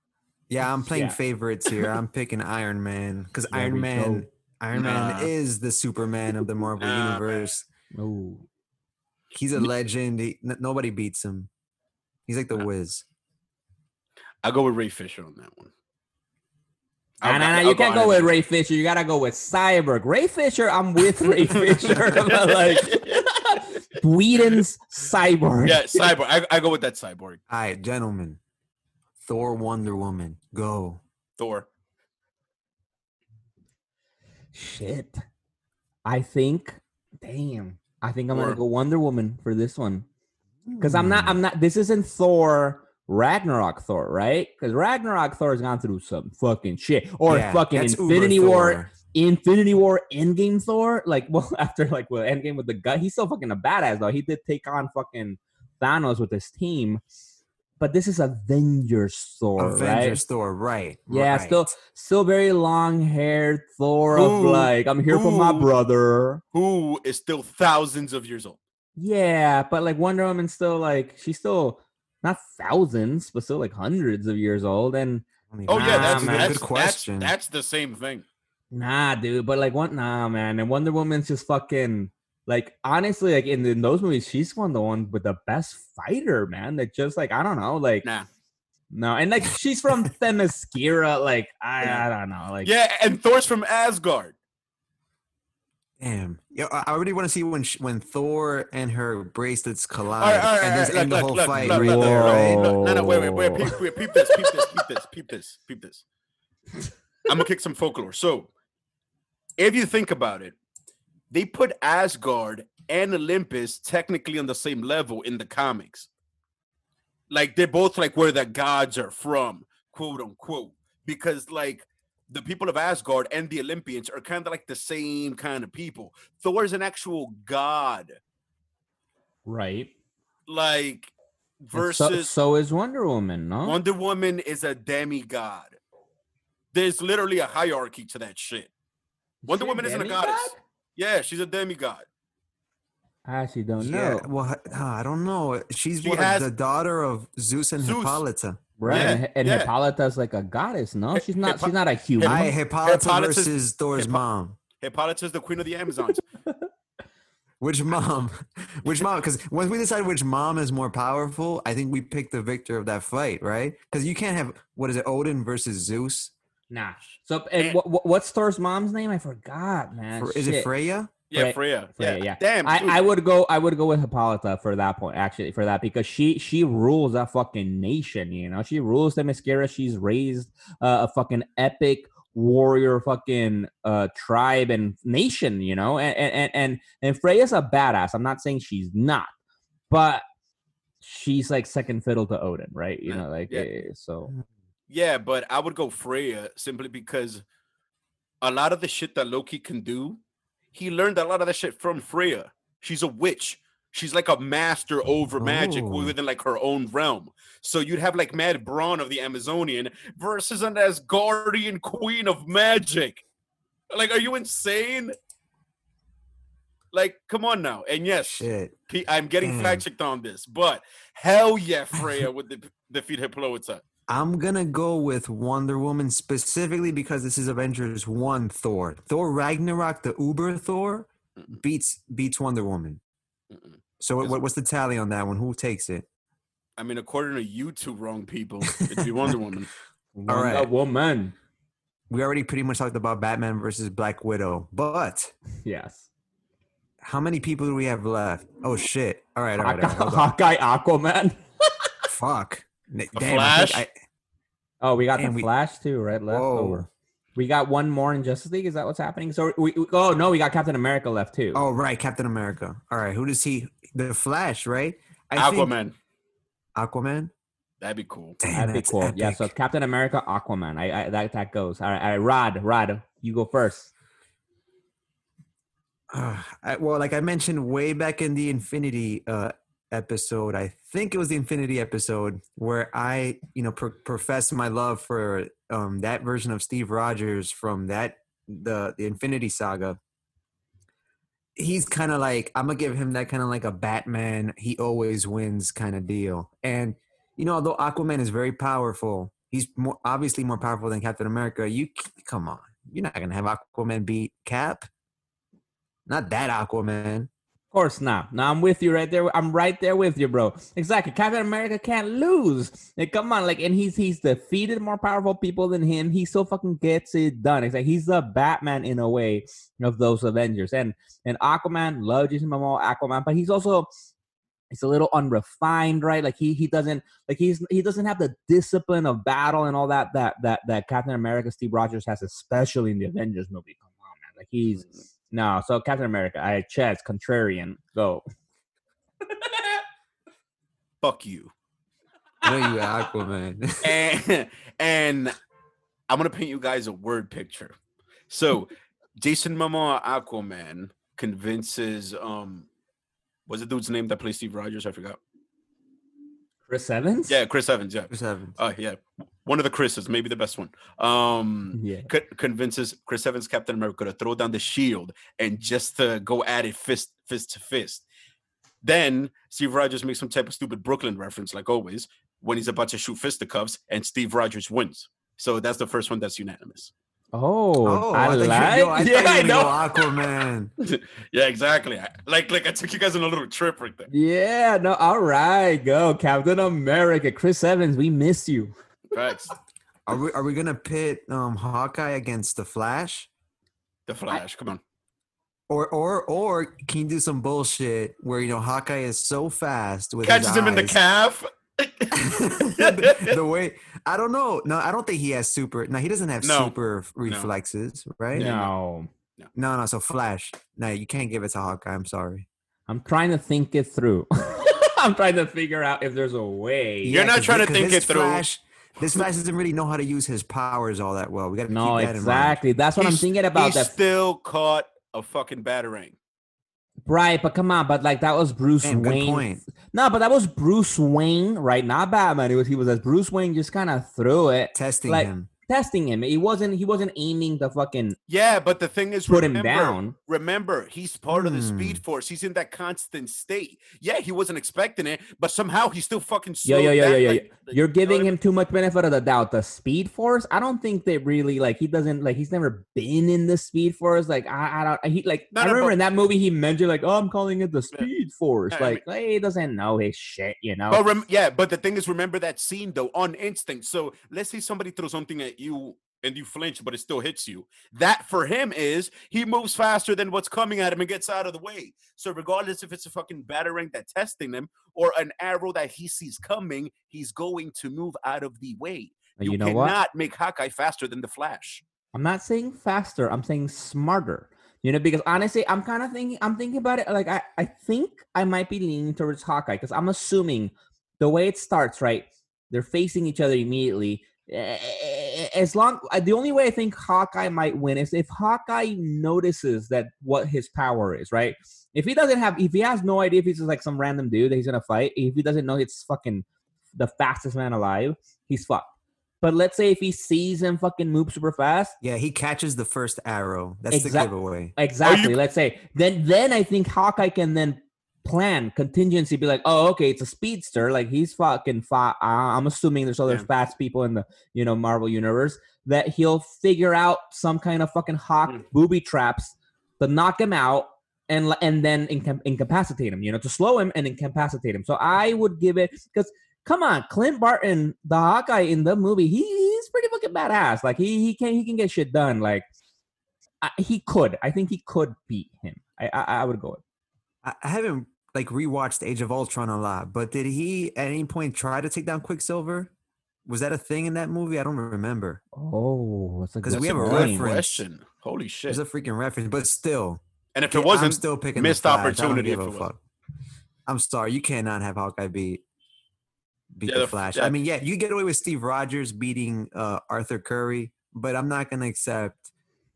Yeah, I'm playing Yeah. favorites here. I'm picking Iron Man because Iron Man, go. Iron Nah. Man is the Superman of the Marvel Nah, universe. Ooh. He's a legend. He, n- nobody beats him. He's like the Nah. whiz. I'll go with Ray Fisher on that one. Nah, I'll nah, go- I'll you can't go Iron with Ray Fisher. You gotta go with Cyborg. Ray Fisher, I'm with Ray Fisher. like, Whedon's cyborg. Yeah, cyborg. I, I go with that cyborg. All right, gentlemen. Thor, Wonder Woman, go. Thor. Shit. I think. Damn. I think I'm Or- gonna go Wonder Woman for this one. Because I'm not. I'm hmm. not. This isn't Thor. Ragnarok Thor, right? Because Ragnarok Thor has gone through some fucking shit, or Yeah, fucking that's Uber Infinity War, Thor. Infinity War, Endgame Thor. Like, well, after like well, Endgame with the gut, he's still fucking a badass though. He did take on fucking Thanos with his team, but this is Avengers Thor, right? Avengers Thor, right? Yeah, right. still still very long haired Thor of like I'm here for my brother. Who is still thousands of years old. Yeah, but like Wonder Woman's still like she's still not thousands, but still like hundreds of years old. And Oh yeah, that's, man. that's, good that's question. that's the same thing. nah, dude, but like what nah man. And Wonder Woman's just fucking like honestly, like in, in those movies, she's one of the one with the best fighter, man. That just like I don't know, like Nah. no, and like she's from Themyscira, like I, I don't know, like Yeah, and Thor's from Asgard. Damn. Yeah, I I already want to see when sh- when Thor and her bracelets collide, All right, all right, and all just right, end look, the whole look, fight look, right look, there, look, right? No, no, no, wait, wait, wait, peep, peep, peep this, peep this, peep this, peep this, peep this. I'm gonna kick some folklore. So, if you think about it, they put Asgard and Olympus technically on the same level in the comics. Like they're both like where the gods are from, quote unquote, because like the people of Asgard and the Olympians are kind of like the same kind of people. Thor is an actual god, right. like versus so, so is Wonder Woman, no? Wonder Woman is a demigod. There's literally a hierarchy to that shit. Wonder Woman isn't a goddess. Yeah, she's a demigod. I actually don't Yeah, know. well, uh, I don't know. She's She what, has- the daughter of Zeus and Zeus. Hippolyta. Right, Yeah, and, and yeah. Hippolyta's like a goddess. No, she's not. Hippo- she's not a human. I Hippolyta Hippolyta's- versus Thor's Hippo- mom. Hippolyta is the queen of the Amazons. Which mom? Which mom? Because once we decide which mom is more powerful, I think we pick the victor of that fight, right? Because you can't have what is it, Odin versus Zeus? Nah. So, and And- what, what's Thor's mom's name? I forgot, man. Fre- is it Freya? yeah, Freya- Freya. Freya, yeah. yeah. Damn. I, I would go. I would go with Hippolyta for that point. Actually, for that because she she rules that fucking nation. You know, she rules Themyscira. She's raised uh, a fucking epic warrior fucking uh tribe and nation. You know, and and and and Freya's a badass. I'm not saying she's not, but she's like second fiddle to Odin, right? You Yeah, know, like yeah. eh, so. Yeah, but I would go Freya simply because a lot of the shit that Loki can do, he learned a lot of that shit from Freya. She's a witch. She's like a master over magic Oh. within like her own realm. So you'd have like Mad Brawn of the Amazonian versus an Asgardian queen of magic. Like, are you insane? Like, come on now. And yes. P- I'm getting hmm. Damn. fact checked on this, but hell yeah, Freya would de- defeat Hippolyta. I'm gonna go with Wonder Woman specifically because this is Avengers One Thor. Thor Ragnarok, the Uber Thor, Mm-mm. beats beats Wonder Woman. Mm-mm. So what, Is- what- what's the tally on that one? Who takes it? I mean, according to you two wrong people, it'd be Wonder Woman. Wonder right. Woman. We already pretty much talked about Batman versus Black Widow, but Yes. how many people do we have left? Oh shit! All right, all right, all right. Hawkeye, hold on. Hawkeye, Aquaman. Fuck. N- A Damn, Flash? I- Oh, we got And the we- Flash too, right? Left Whoa. over. We got one more in Justice League. Is that what's happening? So we, we- oh no, we got Captain America left too. Oh right, Captain America. All right, who does he? The Flash, right? I think- Aquaman. Aquaman. That'd be cool. Damn, that'd be that's cool. Yeah, so. Captain America, Aquaman. I, I that that goes. All right, all right. Rod, Rod, you go first. Uh, I, well, like I mentioned way back in the Infinity uh, episode, I think it was the Infinity episode where I, you know, pro- my love for um, that version of Steve Rogers from that the the Infinity Saga. He's kind of like I'm gonna give him that kind of like a Batman. He always wins kind of deal. And you know, although Aquaman is very powerful, he's more obviously more powerful than Captain America. You come on, you're not gonna have Aquaman beat Cap. Not that Aquaman. Of course not. No, I'm with you right there. I'm right there with you, bro. Exactly. Captain America can't lose. Like, come on, like, and he's he's defeated more powerful people than him. He still fucking gets it done. It's like he's the Batman in a way of those Avengers. And and Aquaman, love Jason Momoa, Aquaman, but he's also he's a little unrefined, right? Like he he doesn't like he's he doesn't have the discipline of battle and all that that that that Captain America Steve Rogers has, especially in the Avengers movie. Come on, man. Like he's no, so Captain America, I Ches, contrarian, go. Fuck you. I know you Aquaman. and and I'm gonna paint you guys a word picture. So Jason Momoa Aquaman convinces um what's the dude's name that plays Steve Rogers? I forgot. Chris Evans? Yeah, Chris Evans. Yeah. Chris Evans. Uh, yeah. One of the Chris's, maybe the best one. Um Yeah. co- convinces Chris Evans Captain America to throw down the shield and just to go at it fist fist to fist. Then Steve Rogers makes some type of stupid Brooklyn reference, like always, when he's about to shoot fisticuffs, and Steve Rogers wins. So that's the first one that's unanimous. Oh, I, thought you- like. yo, I yeah, I know. go Aquaman. yeah, exactly. I- Like, like I took you guys on a little trip right there. Yeah, no, all right, go Captain America, Chris Evans. We miss you. Facts. Are we are we gonna pit um Hawkeye against the Flash? The Flash. Come on. Or or or can you do some bullshit where you know Hawkeye is so fast with his Catches him in the calf. the, the way I don't know. No, I don't think he has super. No, he doesn't have No. super reflexes, right? No, No, no. So Flash. No, you can't give it to Hawkeye. I'm sorry. I'm trying to think it through. I'm trying to figure out if there's a way. You're not trying to think this it through. Flash, this guy doesn't really know how to use his powers all that well. We got to No, keep that in mind. exactly. That's what I'm thinking about. He still caught a fucking batarang. right, but come on, but like that was Bruce in mind. Damn, good Wayne. point. No, but that was Bruce Wayne, right? Not Batman. It was he was as Bruce Wayne, just kind of threw it, Testing Like, him. Testing him. He wasn't he wasn't aiming to fucking Yeah, but the thing is, put him down. Remember, he's part of the Hmm. Speed Force. He's in that constant state. Yeah, he wasn't expecting it, but somehow he still fucking. Yo, slowed yo, yo, down, yo, yo, like- yo. like, You're you know giving I him too much benefit of the doubt. The Speed Force, I don't think they really like. He doesn't like. He's never been in the Speed Force. Like I, I don't. He like. No, I no, remember but- in that movie he mentioned like, oh, I'm calling it the Yeah. Speed Force. Yeah, I like hey, he doesn't know his shit. You know. But rem- yeah, but the thing is, remember that scene though on instinct. So let's say somebody throws something at you and you flinch, but it still hits you. That for him is he moves faster than what's coming at him and gets out of the way. So regardless if it's a fucking batarang that's testing him or an arrow that he sees coming, he's going to move out of the way. You, you know cannot what? make Hawkeye faster than the Flash. I'm not saying faster. I'm saying smarter. You know, because honestly, I'm kind of thinking. I'm thinking about it. Like I, I think I might be leaning towards Hawkeye because I'm assuming the way it starts, right? They're facing each other immediately. Eh, As long, uh, the only way I think Hawkeye might win is if Hawkeye notices that what his power is, right? If he doesn't have, if he has no idea if he's just like some random dude that he's gonna fight, if he doesn't know it's fucking the fastest man alive, he's fucked. But let's say if he sees him fucking move super fast, Yeah, he catches the first arrow. That's Exact- the giveaway. Exactly. Let's say then then I think Hawkeye can then plan contingency, be like, oh, okay, it's a speedster. Like he's fucking fat. I'm assuming there's other Yeah. fast people in the you know Marvel universe that he'll figure out some kind of fucking hawk Mm. booby traps to knock him out and and then incap- incapacitate him. You know, to slow him and incapacitate him. So I would give it because. Come on, Clint Barton, the Hawkeye in the movie, he, he's pretty fucking badass. Like he he can he can get shit done. Like I, he could. I think he could beat him. I I, I would go with. I haven't like rewatched Age of Ultron a lot, but did he at any point try to take down Quicksilver? Was that a thing in that movie? I don't remember. Oh, that's a 'Cause good we have a reference. question. Holy shit! There's a freaking reference, but still, and if it wasn't, I'm wasn't, still picking the missed Flash. I don't opportunity give if a it fuck. I'm sorry, you cannot have Hawkeye beat beat Yeah, the the Flash. yeah. I mean, yeah, you get away with Steve Rogers beating uh, Arthur Curry, but I'm not gonna accept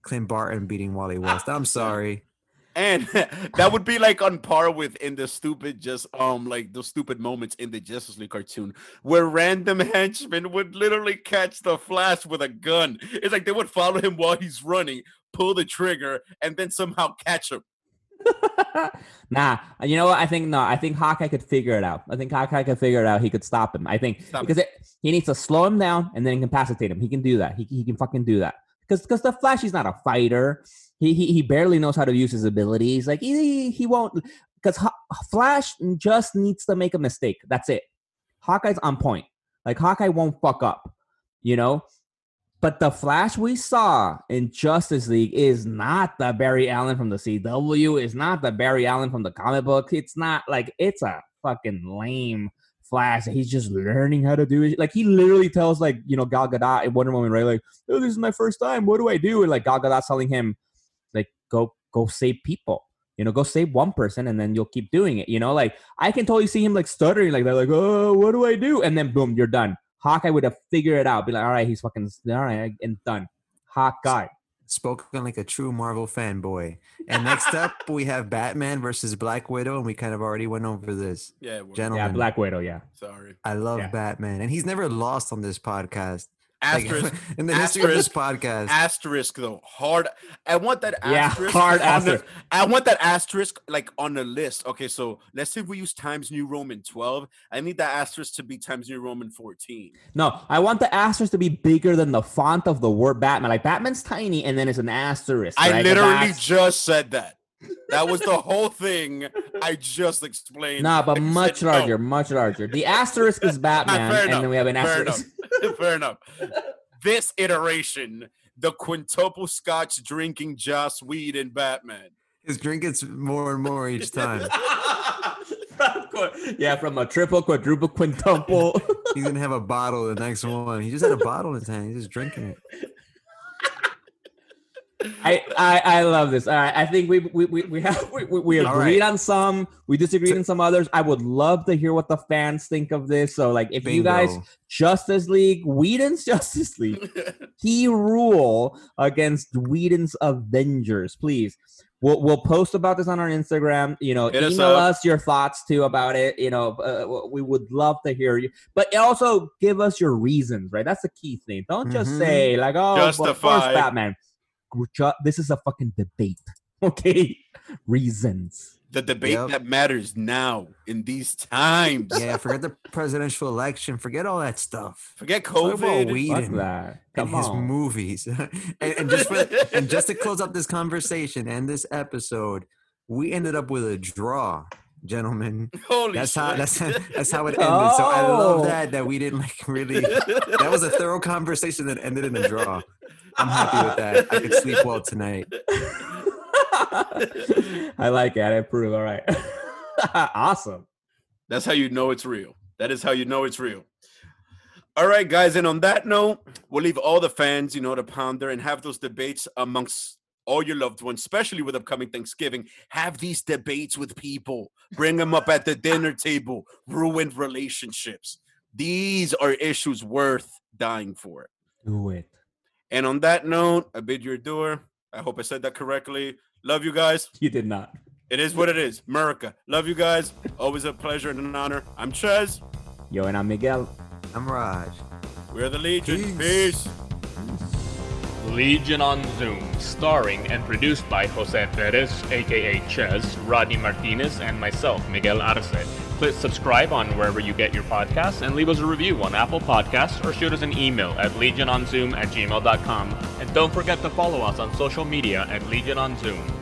Clint Barton beating Wally West. I'm sorry. And that would be like on par with in the stupid just um like the stupid moments in the Justice League cartoon where random henchmen would literally catch the Flash with a gun. It's like they would follow him while he's running, pull the trigger, and then somehow catch him. nah, you know what? I think no. I think Hawkeye could figure it out. I think Hawkeye could figure it out. He could stop him. I think Stop because it, he needs to slow him down and then incapacitate him. He can do that. He he can fucking do that. because because the Flash he's not a fighter. He, he he barely knows how to use his abilities. Like he he won't because Flash just needs to make a mistake. That's it. Hawkeye's on point. Like Hawkeye won't fuck up, you know. But the Flash we saw in Justice League is not the Barry Allen from the CW. Is not the Barry Allen from the comic book. It's not like it's a fucking lame Flash. He's just learning how to do it. Like he literally tells like you know Gal Gadot in Wonder Woman, right? Like, oh, this is my first time. What do I do? And like Gal Gadot telling him, go go save people. You know, go save one person and then you'll keep doing it. You know, like I can totally see him like stuttering like that, like, oh, what do I do? And then boom, you're done. Hawkeye would have figured it out. Be like, all right, he's fucking all right, and done. Hawkeye. Spoken like a true Marvel fanboy. And next up, we have Batman versus Black Widow, and we kind of already went over this. Yeah, we're- Gentlemen, Yeah, Black Widow. Yeah. sorry. I love Yeah. Batman, and he's never lost on this podcast. Like, Asterisk, in the history of this podcast. asterisk though. Hard. I want that Yeah, asterisk. hard on the- asterisk. I want that asterisk like on the list. Okay, so let's say we use Times New Roman 12. I need that asterisk to be Times New Roman 14. No, I want the asterisk to be bigger than the font of the word Batman. Like Batman's tiny, and then it's an asterisk. I right? literally just said that. That was the whole thing I just explained. Nah, but much said no. larger, much larger. The asterisk is Batman, and then we have an fair asterisk. enough. Fair enough. This iteration, the quintuple scotch drinking Joss Whedon Batman. His drink gets more and more each time. yeah, from a triple, quadruple, quintuple. He's gonna have a bottle the next one. He just had a bottle in his hand. He's just drinking it. I, I I love this. All right, I think we we we, we have we, we agreed right. on some, we disagreed on some others. I would love to hear what the fans think of this. So, like, if you guys Justice League, Whedon's Justice League, he rule against Whedon's Avengers, please. We'll, we'll post about this on our Instagram. You know, Hit email up. us your thoughts too about it. You know, uh, we would love to hear you, but also give us your reasons. Right, that's the key thing. Don't just Mhm. say like, "Oh, well, Justify. first Batman." Ju- This is a fucking debate. Okay, reasons. The debate Yep. that matters now in these times. Yeah, forget the presidential election. Forget all that stuff. Forget COVID. Fuck Whedon that. and Come his on. movies. and, and just for, and just to close up this conversation and this episode, we ended up with a draw, gentlemen. Holy That's shit. how that's that's how it ended. So I love Oh. that that we didn't like really. That was a thorough conversation that ended in a draw. I'm happy with that. I could sleep well tonight. I like it. I approve. All right. awesome. That's how you know it's real. That is how you know it's real. All right, guys. And on that note, we'll leave all the fans, you know, to ponder and have those debates amongst all your loved ones, especially with upcoming Thanksgiving. Have these debates with people. Bring them up at the dinner table. Ruined relationships. These are issues worth dying for. Do it. And on that note, I bid you adieu. I hope I said that correctly. Love you guys. You did not. It is what it is. America. Love you guys. Always a pleasure and an honor. I'm Ches. Yo, and I'm Miguel. I'm Rod. We're the Legion. Peace. Peace. Legion on Zoom, starring and produced by Jose Perez, aka Ches, Rodney Martinez, and myself, Miguel Arce. Click subscribe on wherever you get your podcasts and leave us a review on Apple Podcasts or shoot us an email at legiononzoom at gmail.com. And don't forget to follow us on social media at Legion on Zoom.